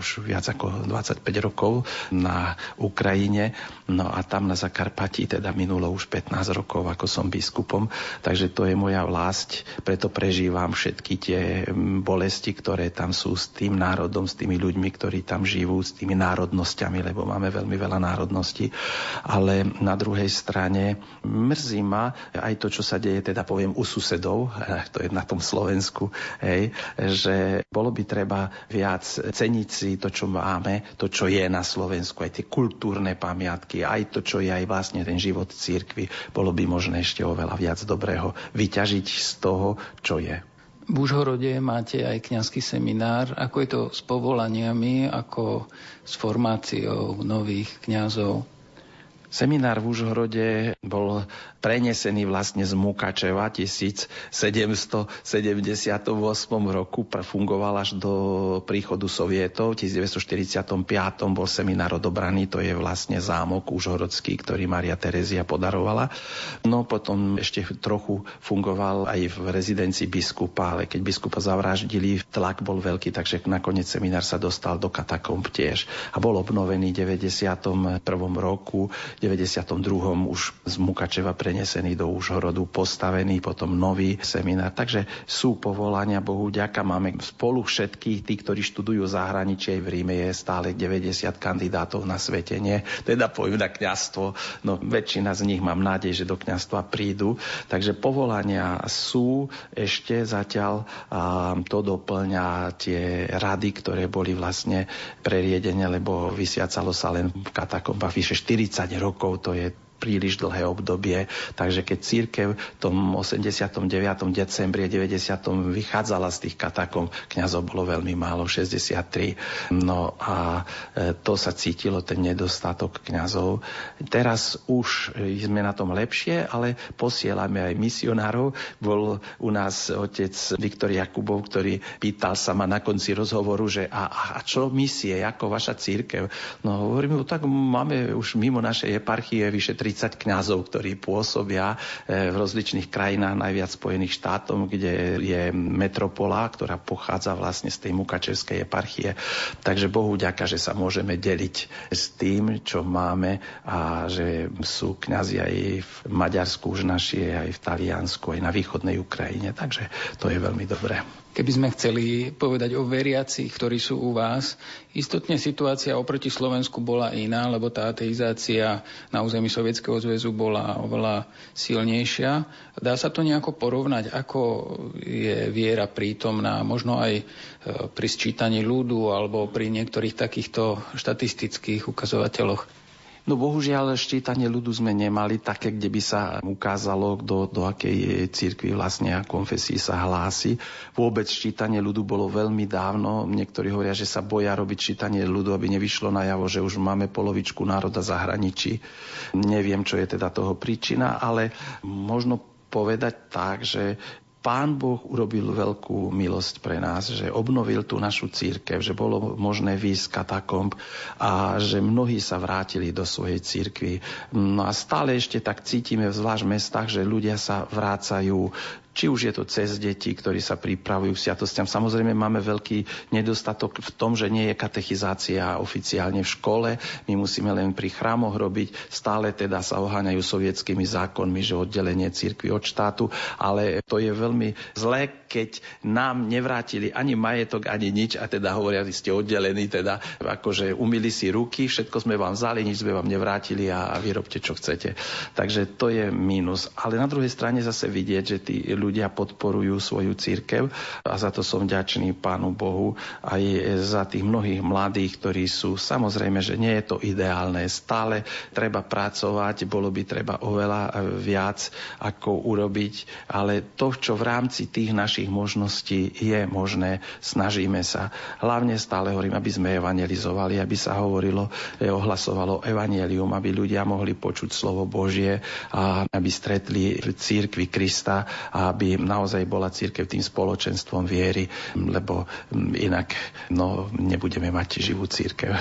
[SPEAKER 5] už viac ako 25 rokov na Ukrajine. No a tam na Zakarpati teda minulo už 15 rokov, ako som biskup nástupom, takže to je moja vlast, preto prežívam všetky tie mm, bolesti, ktoré tam sú s tým národom, s tými ľuďmi, ktorí tam živú, s tými národnosťami, lebo máme veľmi veľa národností. Ale na druhej strane mrzí ma aj to, čo sa deje, teda poviem, u susedov, to je na tom Slovensku, hej, že bolo by treba viac ceniť si to, čo máme, to, čo je na Slovensku, aj tie kultúrne pamiatky, aj to, čo je aj vlastne ten život církvy, bolo by možné ešte oveľa viac dobrého vyťažiť z toho, čo je.
[SPEAKER 4] V Užhorode máte aj kňazský seminár. Ako je to s povolaniami, ako s formáciou nových kňazov?
[SPEAKER 5] Seminár v Užhorode bol prenesený vlastne z Mukačeva 1778 roku, fungoval až do príchodu Sovietov. V 1945 bol seminár odobraný, to je vlastne zámok užhorodský, ktorý Maria Terezia podarovala. No potom ešte trochu fungoval aj v rezidencii biskupa, ale keď biskupa zavraždili, tlak bol veľký, takže nakoniec seminár sa dostal do katakomb tiež. A bol obnovený v 91. roku 92. už z Mukačeva prenesený do Užhorodu, postavený potom nový seminár. Takže sú povolania, Bohu ďaka, máme spolu všetkých, tí, ktorí študujú zahraničie, v Ríme je stále 90 kandidátov na svetenie, teda pojú na kňastvo. No väčšina z nich mám nádej, že do kňastva prídu. Takže povolania sú ešte zatiaľ a to doplňa tie rady, ktoré boli vlastne preriedene, lebo vysiacalo sa len v katakombách vyše 40 rokov rokov, to je príliš dlhé obdobie. Takže keď církev v tom 89. decembri 90. vychádzala z tých katakom, kňazov bolo veľmi málo, 63. No a e, to sa cítilo, ten nedostatok kňazov. Teraz už sme na tom lepšie, ale posielame aj misionárov. Bol u nás otec Viktor Jakubov, ktorý pýtal sa ma na konci rozhovoru, že a, a čo misie, ako vaša církev? No hovorím, no tak máme už mimo našej eparchie vyše 30 kňazov, ktorí pôsobia e, v rozličných krajinách, najviac Spojených štátov, kde je metropola, ktorá pochádza vlastne z tej Mukačevskej eparchie. Takže Bohu ďaká, že sa môžeme deliť s tým, čo máme a že sú kňazi aj v Maďarsku už naši, aj v Taliansku, aj na východnej Ukrajine. Takže to je veľmi dobré.
[SPEAKER 4] Keby sme chceli povedať o veriacich, ktorí sú u vás, istotne situácia oproti Slovensku bola iná, lebo tá ateizácia na území Sovietskeho zväzu bola oveľa silnejšia. Dá sa to nejako porovnať, ako je viera prítomná, možno aj e, pri sčítaní ľudu alebo pri niektorých takýchto štatistických ukazovateľoch?
[SPEAKER 5] No bohužiaľ ščítanie ľudu sme nemali také, kde by sa ukázalo, kto do akej cirkvi vlastne a konfesii sa hlási. Vôbec ščítanie ľudu bolo veľmi dávno. Niektorí hovoria, že sa boja robiť ščítanie ľudu, aby nevyšlo najavo, že už máme polovičku národa zahraničí. Neviem, čo je teda toho príčina, ale možno povedať tak, že Pán Boh urobil veľkú milosť pre nás, že obnovil tú našu církev, že bolo možné výjsť katakomb a že mnohí sa vrátili do svojej církvy. No a stále ešte tak cítime, zvlášť v mestách, že ľudia sa vrácajú či už je to cez deti, ktorí sa pripravujú k sviatostiam. Samozrejme máme veľký nedostatok v tom, že nie je katechizácia oficiálne v škole. My musíme len pri chrámoch robiť. Stále teda sa oháňajú sovietskými zákonmi, že oddelenie cirkvi od štátu, ale to je veľmi zlé, keď nám nevrátili ani majetok, ani nič a teda hovoria, že ste oddelení, teda akože umili si ruky, všetko sme vám vzali, nič sme vám nevrátili a, a vyrobte, čo chcete. Takže to je mínus. Ale na druhej strane zase vidieť, že tí ľudia podporujú svoju církev a za to som vďačný Pánu Bohu aj za tých mnohých mladých, ktorí sú. Samozrejme, že nie je to ideálne. Stále treba pracovať, bolo by treba oveľa viac ako urobiť, ale to, čo v rámci tých našich možností je možné, snažíme sa. Hlavne stále hovorím, aby sme evangelizovali, aby sa hovorilo, e, ohlasovalo evangelium, aby ľudia mohli počuť slovo Božie a aby stretli v církvi Krista a aby naozaj bola církev tým spoločenstvom viery, lebo inak no, nebudeme mať živú církev.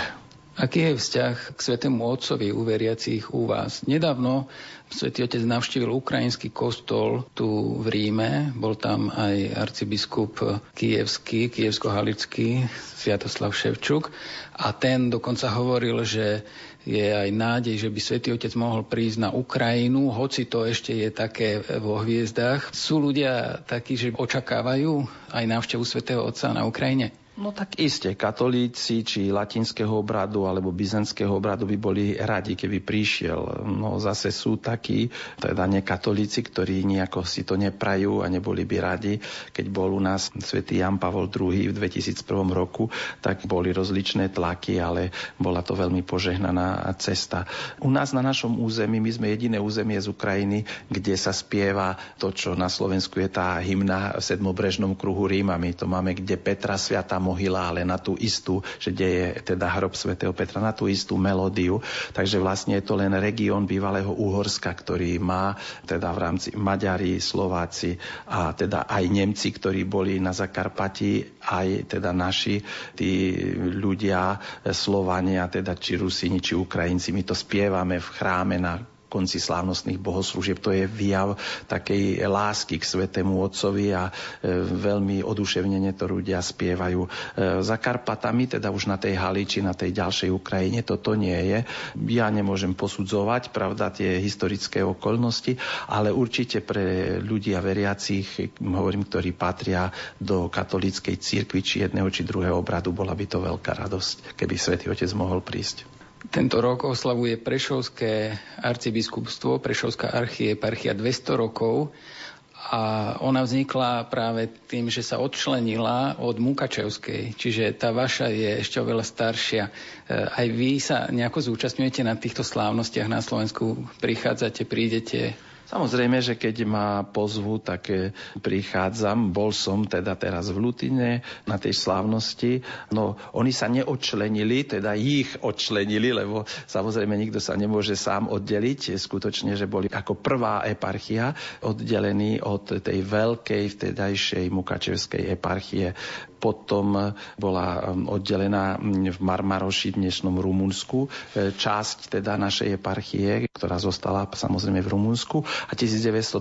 [SPEAKER 4] Aký je vzťah k Svetému Otcovi u veriacich u vás? Nedávno Svetý Otec navštívil ukrajinský kostol tu v Ríme. Bol tam aj arcibiskup kievský, kievsko-halický, Sviatoslav Ševčuk. A ten dokonca hovoril, že je aj nádej, že by Svetý Otec mohol prísť na Ukrajinu, hoci to ešte je také vo hviezdách. Sú ľudia takí, že očakávajú aj návštevu Svetého Otca na Ukrajine?
[SPEAKER 5] No tak iste, katolíci či latinského obradu alebo byzantského obradu by boli radi, keby prišiel. No zase sú takí, teda nekatolíci, ktorí nejako si to neprajú a neboli by radi. Keď bol u nás svätý Jan Pavol II v 2001 roku, tak boli rozličné tlaky, ale bola to veľmi požehnaná cesta. U nás na našom území, my sme jediné územie z Ukrajiny, kde sa spieva to, čo na Slovensku je tá hymna v sedmobrežnom kruhu Rímami. To máme, kde Petra, Sviata mohyla, ale na tú istú, že kde je teda hrob svätého Petra, na tú istú melódiu. Takže vlastne je to len región bývalého Úhorska, ktorý má teda v rámci Maďari, Slováci a teda aj Nemci, ktorí boli na Zakarpati, aj teda naši, tí ľudia, Slovania, teda či Rusini, či Ukrajinci, my to spievame v chráme na konci slávnostných bohoslúžieb. To je výjav takej lásky k svetému Otcovi a e, veľmi oduševnene to ľudia spievajú. E, za Karpatami, teda už na tej Haliči, na tej ďalšej Ukrajine, toto nie je. Ja nemôžem posudzovať, pravda, tie historické okolnosti, ale určite pre ľudia veriacich, hovorím, ktorí patria do katolíckej cirkvi, či jedného, či druhého obradu, bola by to veľká radosť, keby svätý Otec mohol prísť.
[SPEAKER 4] Tento rok oslavuje Prešovské arcibiskupstvo, Prešovská archieparchia 200 rokov a ona vznikla práve tým, že sa odčlenila od Mukačevskej, čiže tá vaša je ešte oveľa staršia. E, aj vy sa nejako zúčastňujete na týchto slávnostiach na Slovensku, prichádzate, prídete?
[SPEAKER 5] Samozrejme, že keď ma pozvu, tak e, prichádzam. Bol som teda teraz v Lutine na tej slávnosti. No, oni sa neodčlenili, teda ich odčlenili, lebo samozrejme nikto sa nemôže sám oddeliť. Skutočne, že boli ako prvá eparchia oddelení od tej veľkej vtedajšej Mukačevskej eparchie potom bola um, oddelená v Marmaroši, dnešnom Rumunsku, e, časť teda našej eparchie, ktorá zostala samozrejme v Rumunsku a v 1912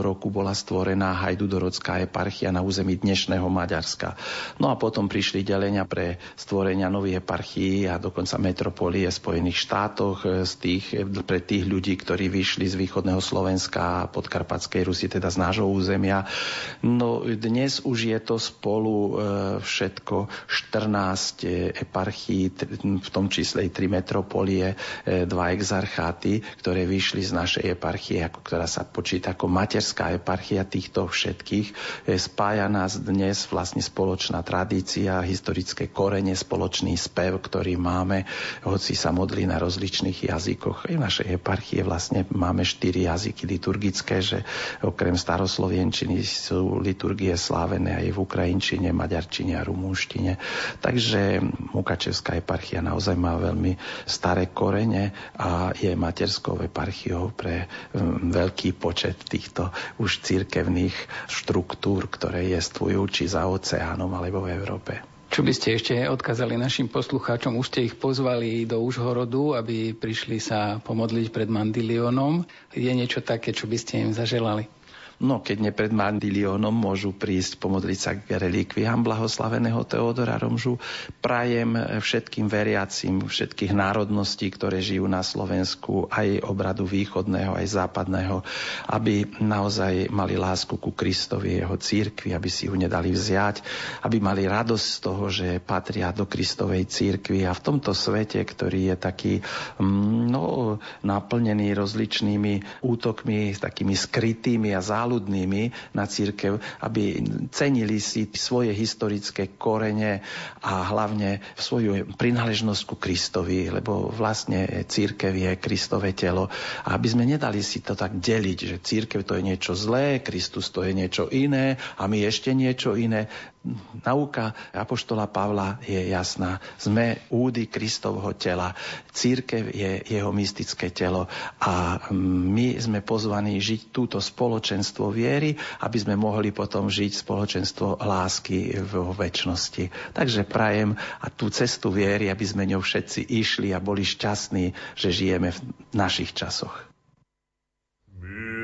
[SPEAKER 5] roku bola stvorená Hajdudorodská eparchia na území dnešného Maďarska. No a potom prišli delenia pre stvorenia nových eparchií a dokonca metropolie v Spojených štátoch e, z tých, pre tých ľudí, ktorí vyšli z východného Slovenska a podkarpatskej Rusy, teda z nášho územia. No dnes už je to spolu všetko 14 e, eparchií, v tom čísle i tri metropolie, e, dva exarcháty, ktoré vyšli z našej eparchie, ako ktorá sa počíta ako materská eparchia týchto všetkých. E, spája nás dnes vlastne spoločná tradícia, historické korene, spoločný spev, ktorý máme, hoci sa modlí na rozličných jazykoch. Aj v našej eparchie vlastne máme štyri jazyky liturgické, že okrem staroslovenčiny sú liturgie slávené aj v ukrajinčine, maďar maďarčine a rumúnštine. Takže Mukačevská eparchia naozaj má veľmi staré korene a je materskou eparchiou pre veľký počet týchto už cirkevných štruktúr, ktoré jestvujú či za oceánom alebo v Európe.
[SPEAKER 4] Čo by ste ešte odkázali našim poslucháčom? Už ste ich pozvali do Užhorodu, aby prišli sa pomodliť pred Mandilionom. Je niečo také, čo by ste im zaželali?
[SPEAKER 5] No keď nie pred Mandilionom môžu prísť pomodliť sa k relikviám blahoslaveného Teodora Romžu. Prajem všetkým veriacim všetkých národností, ktoré žijú na Slovensku, aj obradu východného, aj západného, aby naozaj mali lásku ku Kristovi, jeho církvi, aby si ju nedali vziať, aby mali radosť z toho, že patria do Kristovej církvy a v tomto svete, ktorý je taký mm, no, naplnený rozličnými útokmi, takými skrytými a záležitými, záľudnými na církev, aby cenili si svoje historické korene a hlavne svoju prináležnosť ku Kristovi, lebo vlastne církev je Kristové telo. A aby sme nedali si to tak deliť, že církev to je niečo zlé, Kristus to je niečo iné a my ešte niečo iné. Nauka Apoštola Pavla je jasná. Sme údy Kristovho tela. Církev je jeho mystické telo a my sme pozvaní žiť túto spoločenstvo viery, aby sme mohli potom žiť spoločenstvo lásky v väčšnosti. Takže prajem a tú cestu viery, aby sme ňou všetci išli a boli šťastní, že žijeme v našich časoch. Mírom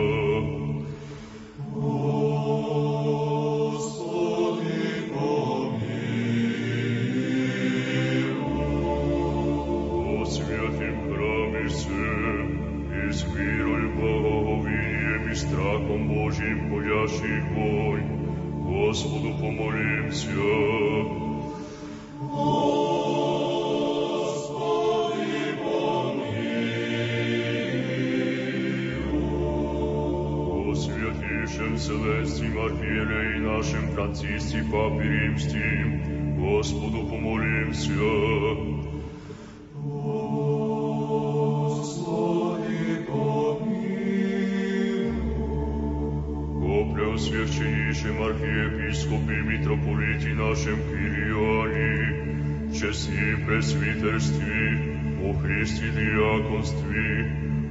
[SPEAKER 6] соединение всех, Господу помолимся. Господу помолимся. Святейшем Вселенским архиерее нашим Франциске Папе Римским, Господу помолимся. Преосвященнейшем архиепископе митрополите нашем Кириане, чести пресвитерстве, о Христе диаконстве,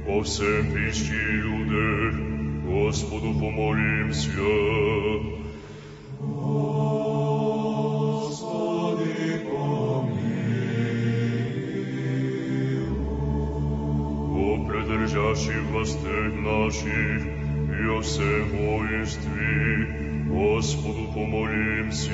[SPEAKER 6] о всем причти людях, Господу помолимся. Господи, помилуй. О предержащих властях наших, и о всем воинстве, Господу помолимся.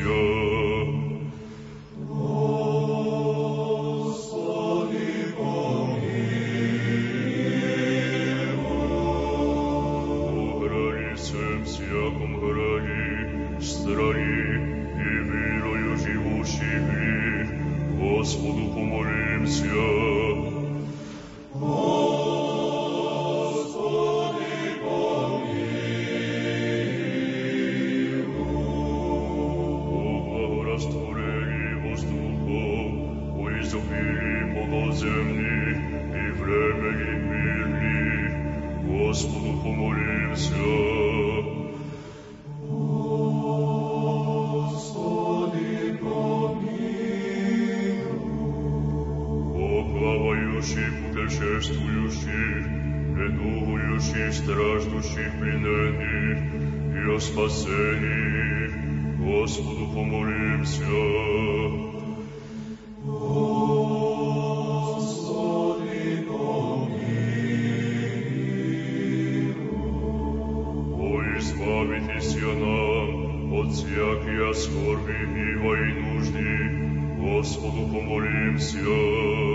[SPEAKER 6] всякие скорби и мои нужды, Господу помолимся.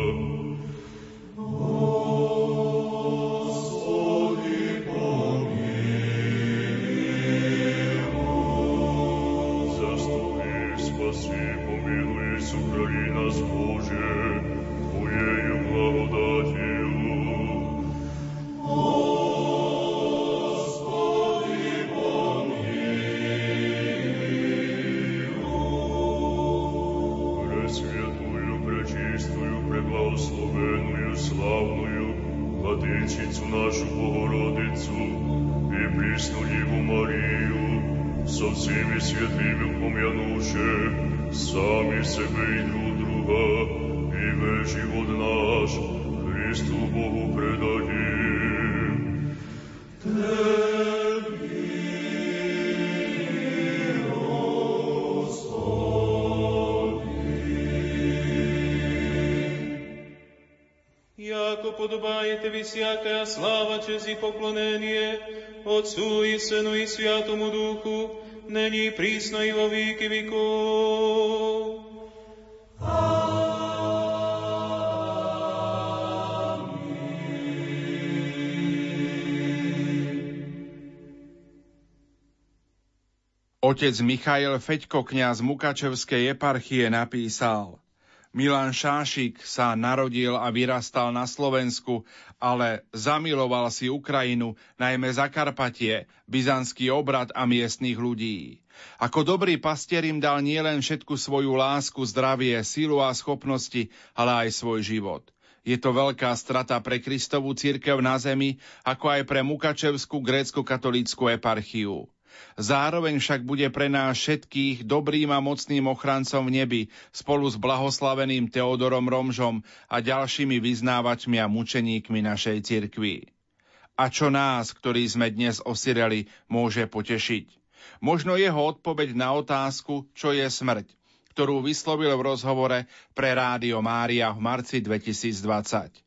[SPEAKER 7] всякая слава, честь и поклонение Отцу и Сыну и Святому Духу, ныне и присно и во веки веков.
[SPEAKER 1] Otec Michail Feďko, kňaz Mukačevskej eparchie, napísal Milan Šášik sa narodil a vyrastal na Slovensku, ale zamiloval si Ukrajinu, najmä Zakarpatie, byzantský obrad a miestných ľudí. Ako dobrý pastier im dal nielen všetku svoju lásku, zdravie, silu a schopnosti, ale aj svoj život. Je to veľká strata pre Kristovú církev na zemi, ako aj pre Mukačevskú grécko-katolícku eparchiu. Zároveň však bude pre nás všetkých dobrým a mocným ochrancom v nebi spolu s blahoslaveným Teodorom Romžom a ďalšími vyznávačmi a mučeníkmi našej cirkvi. A čo nás, ktorí sme dnes osireli, môže potešiť? Možno jeho odpoveď na otázku, čo je smrť, ktorú vyslovil v rozhovore pre Rádio Mária v marci 2020.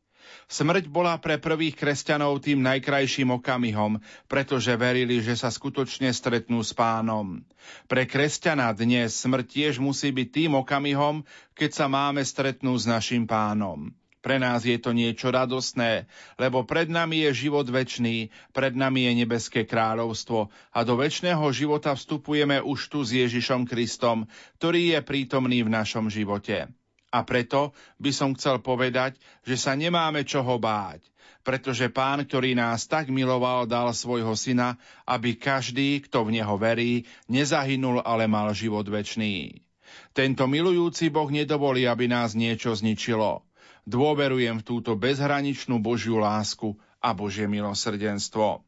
[SPEAKER 1] Smrť bola pre prvých kresťanov tým najkrajším okamihom, pretože verili, že sa skutočne stretnú s pánom. Pre kresťana dnes smrť tiež musí byť tým okamihom, keď sa máme stretnúť s našim pánom. Pre nás je to niečo radosné, lebo pred nami je život večný, pred nami je nebeské kráľovstvo a do väčšného života vstupujeme už tu s Ježišom Kristom, ktorý je prítomný v našom živote. A preto by som chcel povedať, že sa nemáme čoho báť, pretože Pán, ktorý nás tak miloval, dal svojho syna, aby každý, kto v neho verí, nezahynul, ale mal život večný. Tento milujúci Boh nedovolí, aby nás niečo zničilo. Dôverujem v túto bezhraničnú Božiu lásku a Božie milosrdenstvo.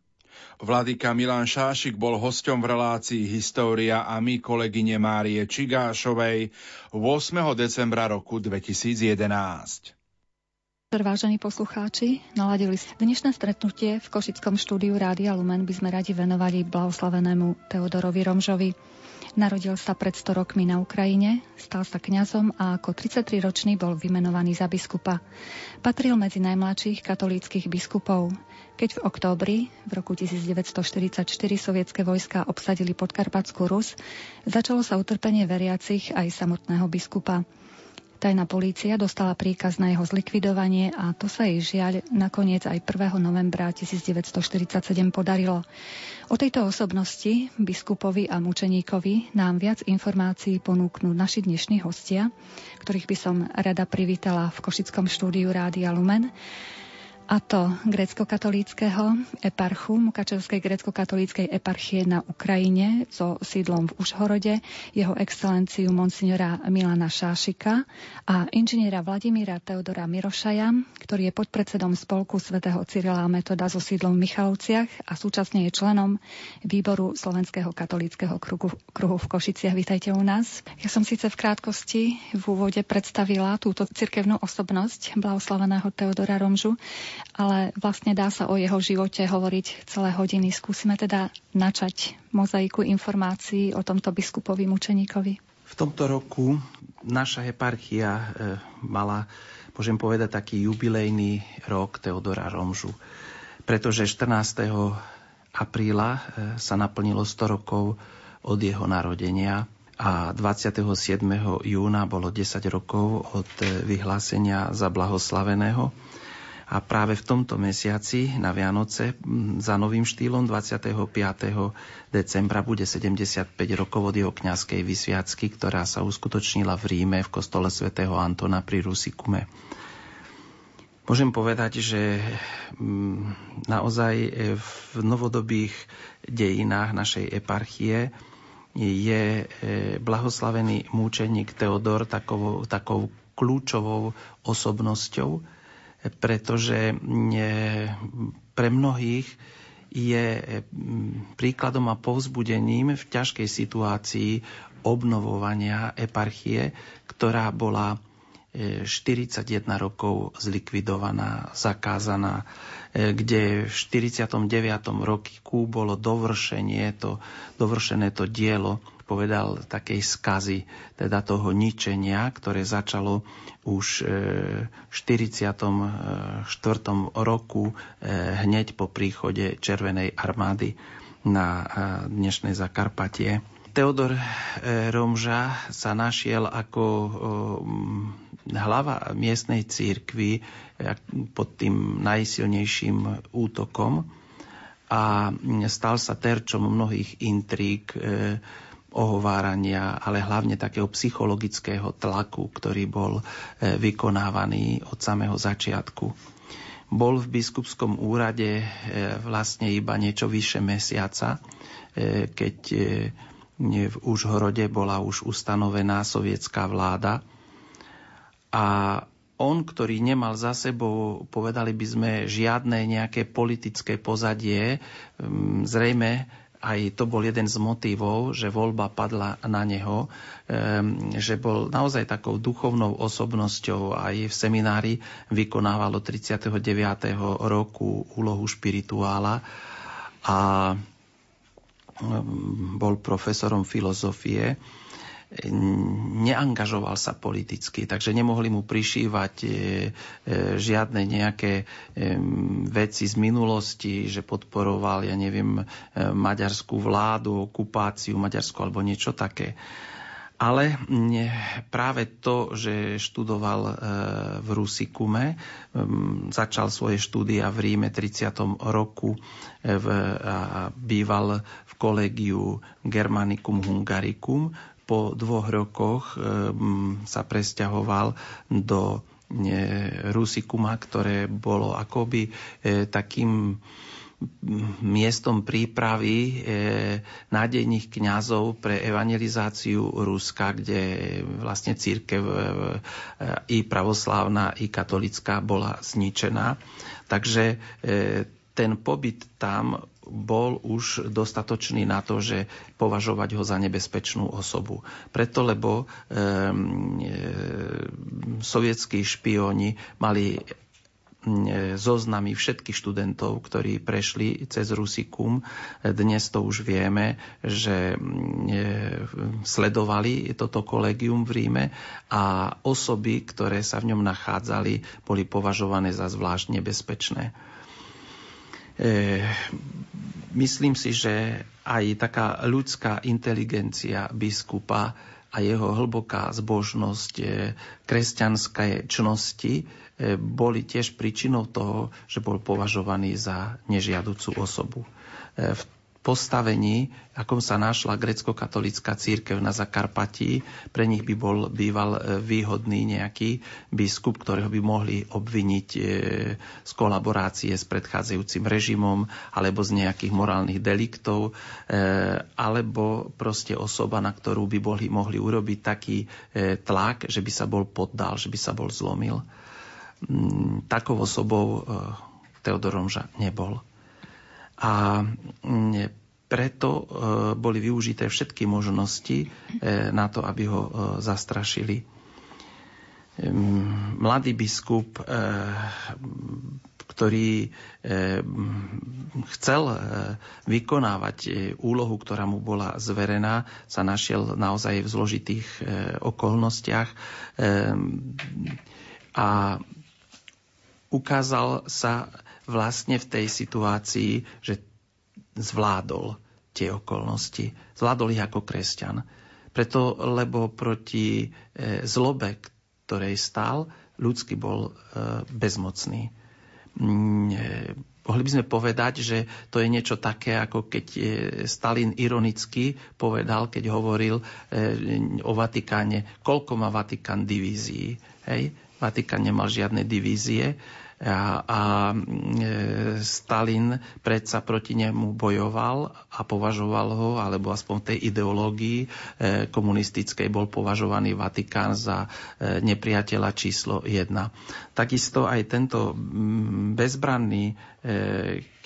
[SPEAKER 1] Vladyka Milan Šášik bol hosťom v relácii História a my kolegyne Márie Čigášovej 8. decembra roku 2011.
[SPEAKER 8] Vážení poslucháči, naladili dnešné stretnutie v Košickom štúdiu Rádia Lumen by sme radi venovali blahoslavenému Teodorovi Romžovi. Narodil sa pred 100 rokmi na Ukrajine, stal sa kňazom a ako 33-ročný bol vymenovaný za biskupa. Patril medzi najmladších katolíckých biskupov. Keď v októbri v roku 1944 sovietské vojska obsadili podkarpatskú Rus, začalo sa utrpenie veriacich aj samotného biskupa. Tajná polícia dostala príkaz na jeho zlikvidovanie a to sa jej žiaľ nakoniec aj 1. novembra 1947 podarilo. O tejto osobnosti, biskupovi a mučeníkovi, nám viac informácií ponúknú naši dnešní hostia, ktorých by som rada privítala v Košickom štúdiu Rádia Lumen a to grécko-katolíckého eparchu Mukačevskej grécko-katolíckej eparchie na Ukrajine so sídlom v Užhorode, jeho excelenciu monsignora Milana Šášika a inžiniera Vladimíra Teodora Mirošaja, ktorý je podpredsedom spolku svätého Cyrila Metoda so sídlom v Michalovciach a súčasne je členom výboru Slovenského katolíckého kruhu, kruhu v Košiciach. Vítajte u nás. Ja som síce v krátkosti v úvode predstavila túto cirkevnú osobnosť blahoslaveného Teodora Romžu, ale vlastne dá sa o jeho živote hovoriť celé hodiny. Skúsime teda načať mozaiku informácií o tomto biskupovi mučeníkovi.
[SPEAKER 5] V tomto roku naša eparchia e, mala, môžem povedať, taký jubilejný rok Teodora Romžu, pretože 14. apríla e, sa naplnilo 100 rokov od jeho narodenia a 27. júna bolo 10 rokov od e, vyhlásenia za blahoslaveného a práve v tomto mesiaci na Vianoce za novým štýlom 25. decembra bude 75 rokov od jeho kňazskej vysviacky, ktorá sa uskutočnila v Ríme v kostole svätého Antona pri Rusikume. Môžem povedať, že naozaj v novodobých dejinách našej eparchie je e, blahoslavený múčeník Teodor takou, takou kľúčovou osobnosťou, pretože pre mnohých je príkladom a povzbudením v ťažkej situácii obnovovania eparchie, ktorá bola 41 e, rokov zlikvidovaná, zakázaná, e, kde v 49. roku bolo dovršenie to, dovršené to dielo povedal, takej skazy, teda toho ničenia, ktoré začalo už e, v 44. roku e, hneď po príchode Červenej armády na e, dnešné Zakarpatie. Teodor Romža sa našiel ako hlava miestnej církvy pod tým najsilnejším útokom a stal sa terčom mnohých intrík ohovárania, ale hlavne takého psychologického tlaku, ktorý bol e, vykonávaný od samého začiatku. Bol v biskupskom úrade e, vlastne iba niečo vyše mesiaca, e, keď v Užhorode bola už ustanovená sovietská vláda a on, ktorý nemal za sebou, povedali by sme, žiadne nejaké politické pozadie, zrejme aj to bol jeden z motivov, že voľba padla na neho, že bol naozaj takou duchovnou osobnosťou aj v seminári vykonávalo 39. roku úlohu špirituála a bol profesorom filozofie neangažoval sa politicky, takže nemohli mu prišívať e, e, žiadne nejaké e, veci z minulosti, že podporoval, ja neviem, maďarskú vládu, okupáciu Maďarsku alebo niečo také. Ale práve to, že študoval v Rusikume, začal svoje štúdia v Ríme 30. roku a býval v kolegiu Germanicum Hungaricum. Po dvoch rokoch sa presťahoval do Rusikuma, ktoré bolo akoby e, takým miestom prípravy e, nádejných kňazov pre evangelizáciu Ruska, kde vlastne církev i pravoslávna, i katolická bola zničená. Takže ten pobyt tam bol už dostatočný na to, že považovať ho za nebezpečnú osobu. Preto, lebo e, e, sovietskí špioni mali zoznamy všetkých študentov, ktorí prešli cez Rusikum. Dnes to už vieme, že sledovali toto kolegium v Ríme a osoby, ktoré sa v ňom nachádzali, boli považované za zvlášť nebezpečné. E, myslím si, že aj taká ľudská inteligencia biskupa a jeho hlboká zbožnosť e, kresťanskej čnosti e, boli tiež príčinou toho, že bol považovaný za nežiaducú osobu. V postavení, akom sa našla grecko-katolická církev na Zakarpatí, pre nich by bol býval e, výhodný nejaký biskup, ktorého by mohli obviniť e, z kolaborácie s predchádzajúcim režimom alebo z nejakých morálnych deliktov, e, alebo proste osoba, na ktorú by boli, mohli urobiť taký tlak, že by sa bol poddal, že by sa bol zlomil. Mm, takou osobou Teodor Romža nebol. A mm, preto e, boli využité všetky možnosti e, na to, aby ho e, zastrašili. Mladý biskup, ktorý chcel vykonávať úlohu, ktorá mu bola zverená, sa našiel naozaj v zložitých okolnostiach a ukázal sa vlastne v tej situácii, že zvládol tie okolnosti. Zvládol ich ako kresťan. Preto, lebo proti e, zlobe, ktorej stál, ľudský bol e, bezmocný. Mm, e, mohli by sme povedať, že to je niečo také, ako keď Stalin ironicky povedal, keď hovoril o Vatikáne, koľko má Vatikán divízií. Hej? Vatikán nemal žiadne divízie a, a e, Stalin predsa proti nemu bojoval a považoval ho, alebo aspoň tej ideológii e, komunistickej bol považovaný Vatikán za e, nepriateľa číslo 1. Takisto aj tento bezbranný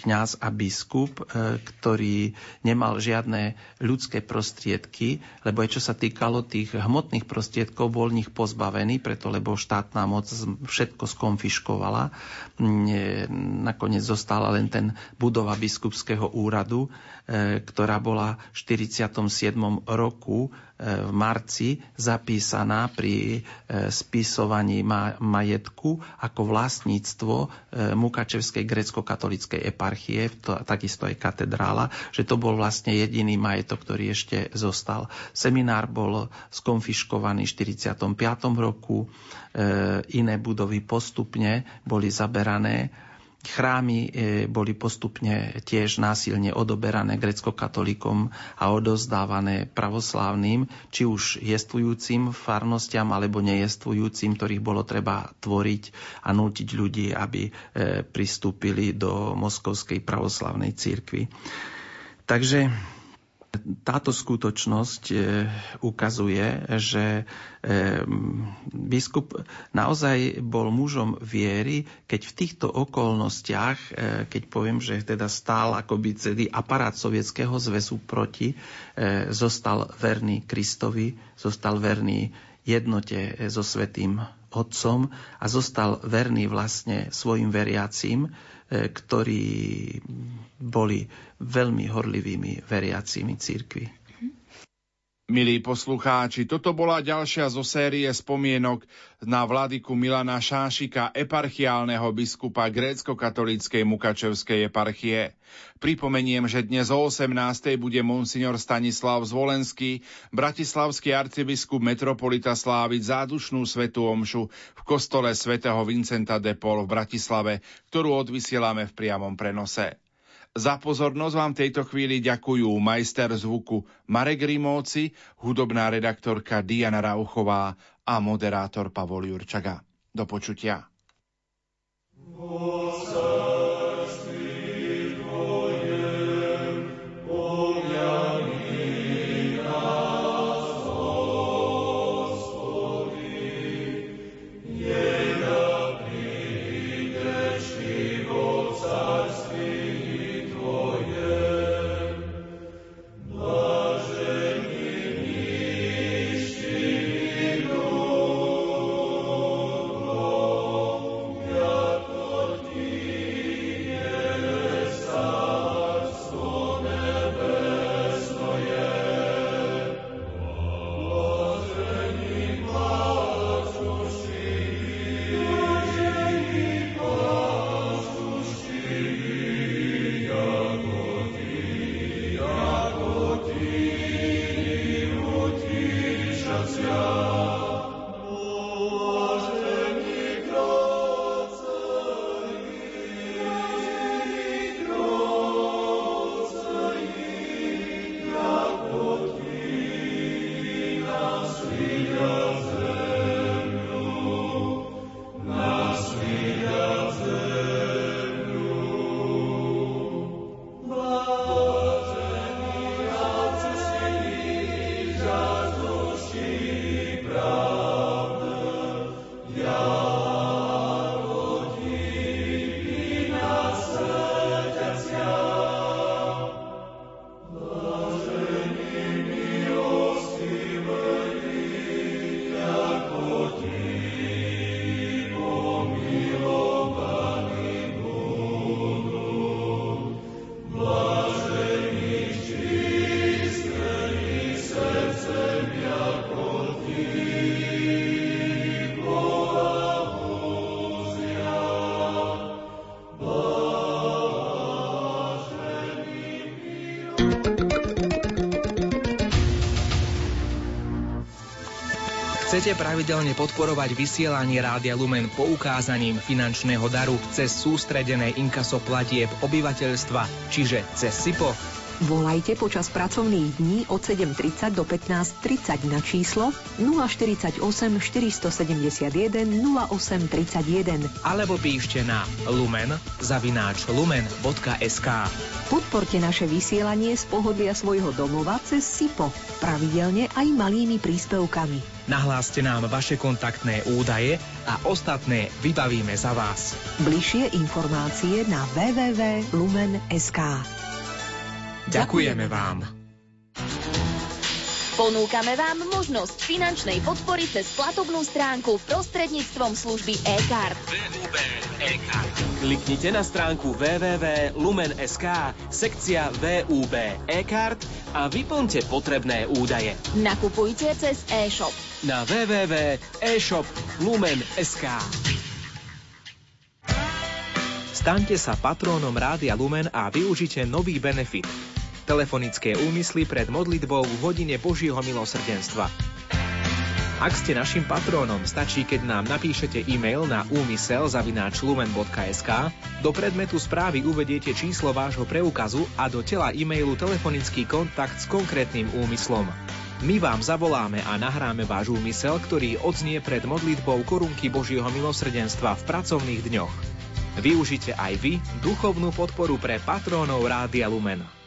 [SPEAKER 5] kňaz a biskup, ktorý nemal žiadne ľudské prostriedky, lebo aj čo sa týkalo tých hmotných prostriedkov, bol nich pozbavený, preto lebo štátna moc všetko skonfiškovala nakoniec zostala len ten budova biskupského úradu, e, ktorá bola v 47. roku e, v marci zapísaná pri e, spisovaní majetku ako vlastníctvo Mukačevskej grecko-katolíckej eparchie, to, takisto aj katedrála, že to bol vlastne jediný majetok, ktorý ešte zostal. Seminár bol skonfiškovaný v 45. roku, iné budovy postupne boli zaberané. Chrámy e, boli postupne tiež násilne odoberané grecko-katolíkom a odozdávané pravoslávnym, či už jestvujúcim farnostiam alebo nejestvujúcim, ktorých bolo treba tvoriť a nútiť ľudí, aby e, pristúpili do Moskovskej pravoslavnej církvy. Takže táto skutočnosť e, ukazuje, že e, biskup naozaj bol mužom viery, keď v týchto okolnostiach, e, keď poviem, že teda stál akoby celý aparát Sovietskeho zväzu proti, zostal verný Kristovi, zostal verný jednote so Svetým Otcom a zostal verný vlastne svojim veriacím, ktorí boli veľmi horlivými veriacimi církvy.
[SPEAKER 1] Milí poslucháči, toto bola ďalšia zo série spomienok na vladyku Milana Šášika, eparchiálneho biskupa grécko-katolíckej Mukačevskej eparchie. Pripomeniem, že dnes o 18. bude monsignor Stanislav Zvolenský, bratislavský arcibiskup metropolita sláviť zádušnú svetú omšu v kostole svätého Vincenta de Paul v Bratislave, ktorú odvysielame v priamom prenose. Za pozornosť vám tejto chvíli ďakujú majster zvuku Marek Rimóci, hudobná redaktorka Diana Rauchová a moderátor Pavol Jurčaga. Do počutia. Oh,
[SPEAKER 9] Chcete pravidelne podporovať vysielanie Rádia Lumen poukázaním finančného daru cez sústredené inkaso platieb obyvateľstva, čiže cez SIPO?
[SPEAKER 10] Volajte počas pracovných dní od 7.30 do 15.30 na číslo 048 471 0831
[SPEAKER 9] alebo píšte na lumen zavináč lumen.sk
[SPEAKER 10] Podporte naše vysielanie z pohodlia svojho domova cez SIPO, pravidelne aj malými príspevkami.
[SPEAKER 9] Nahláste nám vaše kontaktné údaje a ostatné vybavíme za vás.
[SPEAKER 10] Bližšie informácie na www.lumen.sk
[SPEAKER 9] Ďakujeme vám.
[SPEAKER 11] Ponúkame vám možnosť finančnej podpory cez platobnú stránku prostredníctvom služby e-card.
[SPEAKER 9] Kliknite na stránku www.lumen.sk, sekcia VUB e-card a vyplňte potrebné údaje.
[SPEAKER 11] Nakupujte cez e-shop
[SPEAKER 9] na www.eshop.lumen.sk Staňte sa patrónom Rádia Lumen a využite nový benefit. Telefonické úmysly pred modlitbou v hodine Božieho milosrdenstva. Ak ste našim patrónom, stačí, keď nám napíšete e-mail na úmysel lumen.sk, do predmetu správy uvediete číslo vášho preukazu a do tela e-mailu telefonický kontakt s konkrétnym úmyslom. My vám zavoláme a nahráme váš úmysel, ktorý odznie pred modlitbou korunky Božieho milosrdenstva v pracovných dňoch. Využite aj vy duchovnú podporu pre patrónov Rádia Lumen.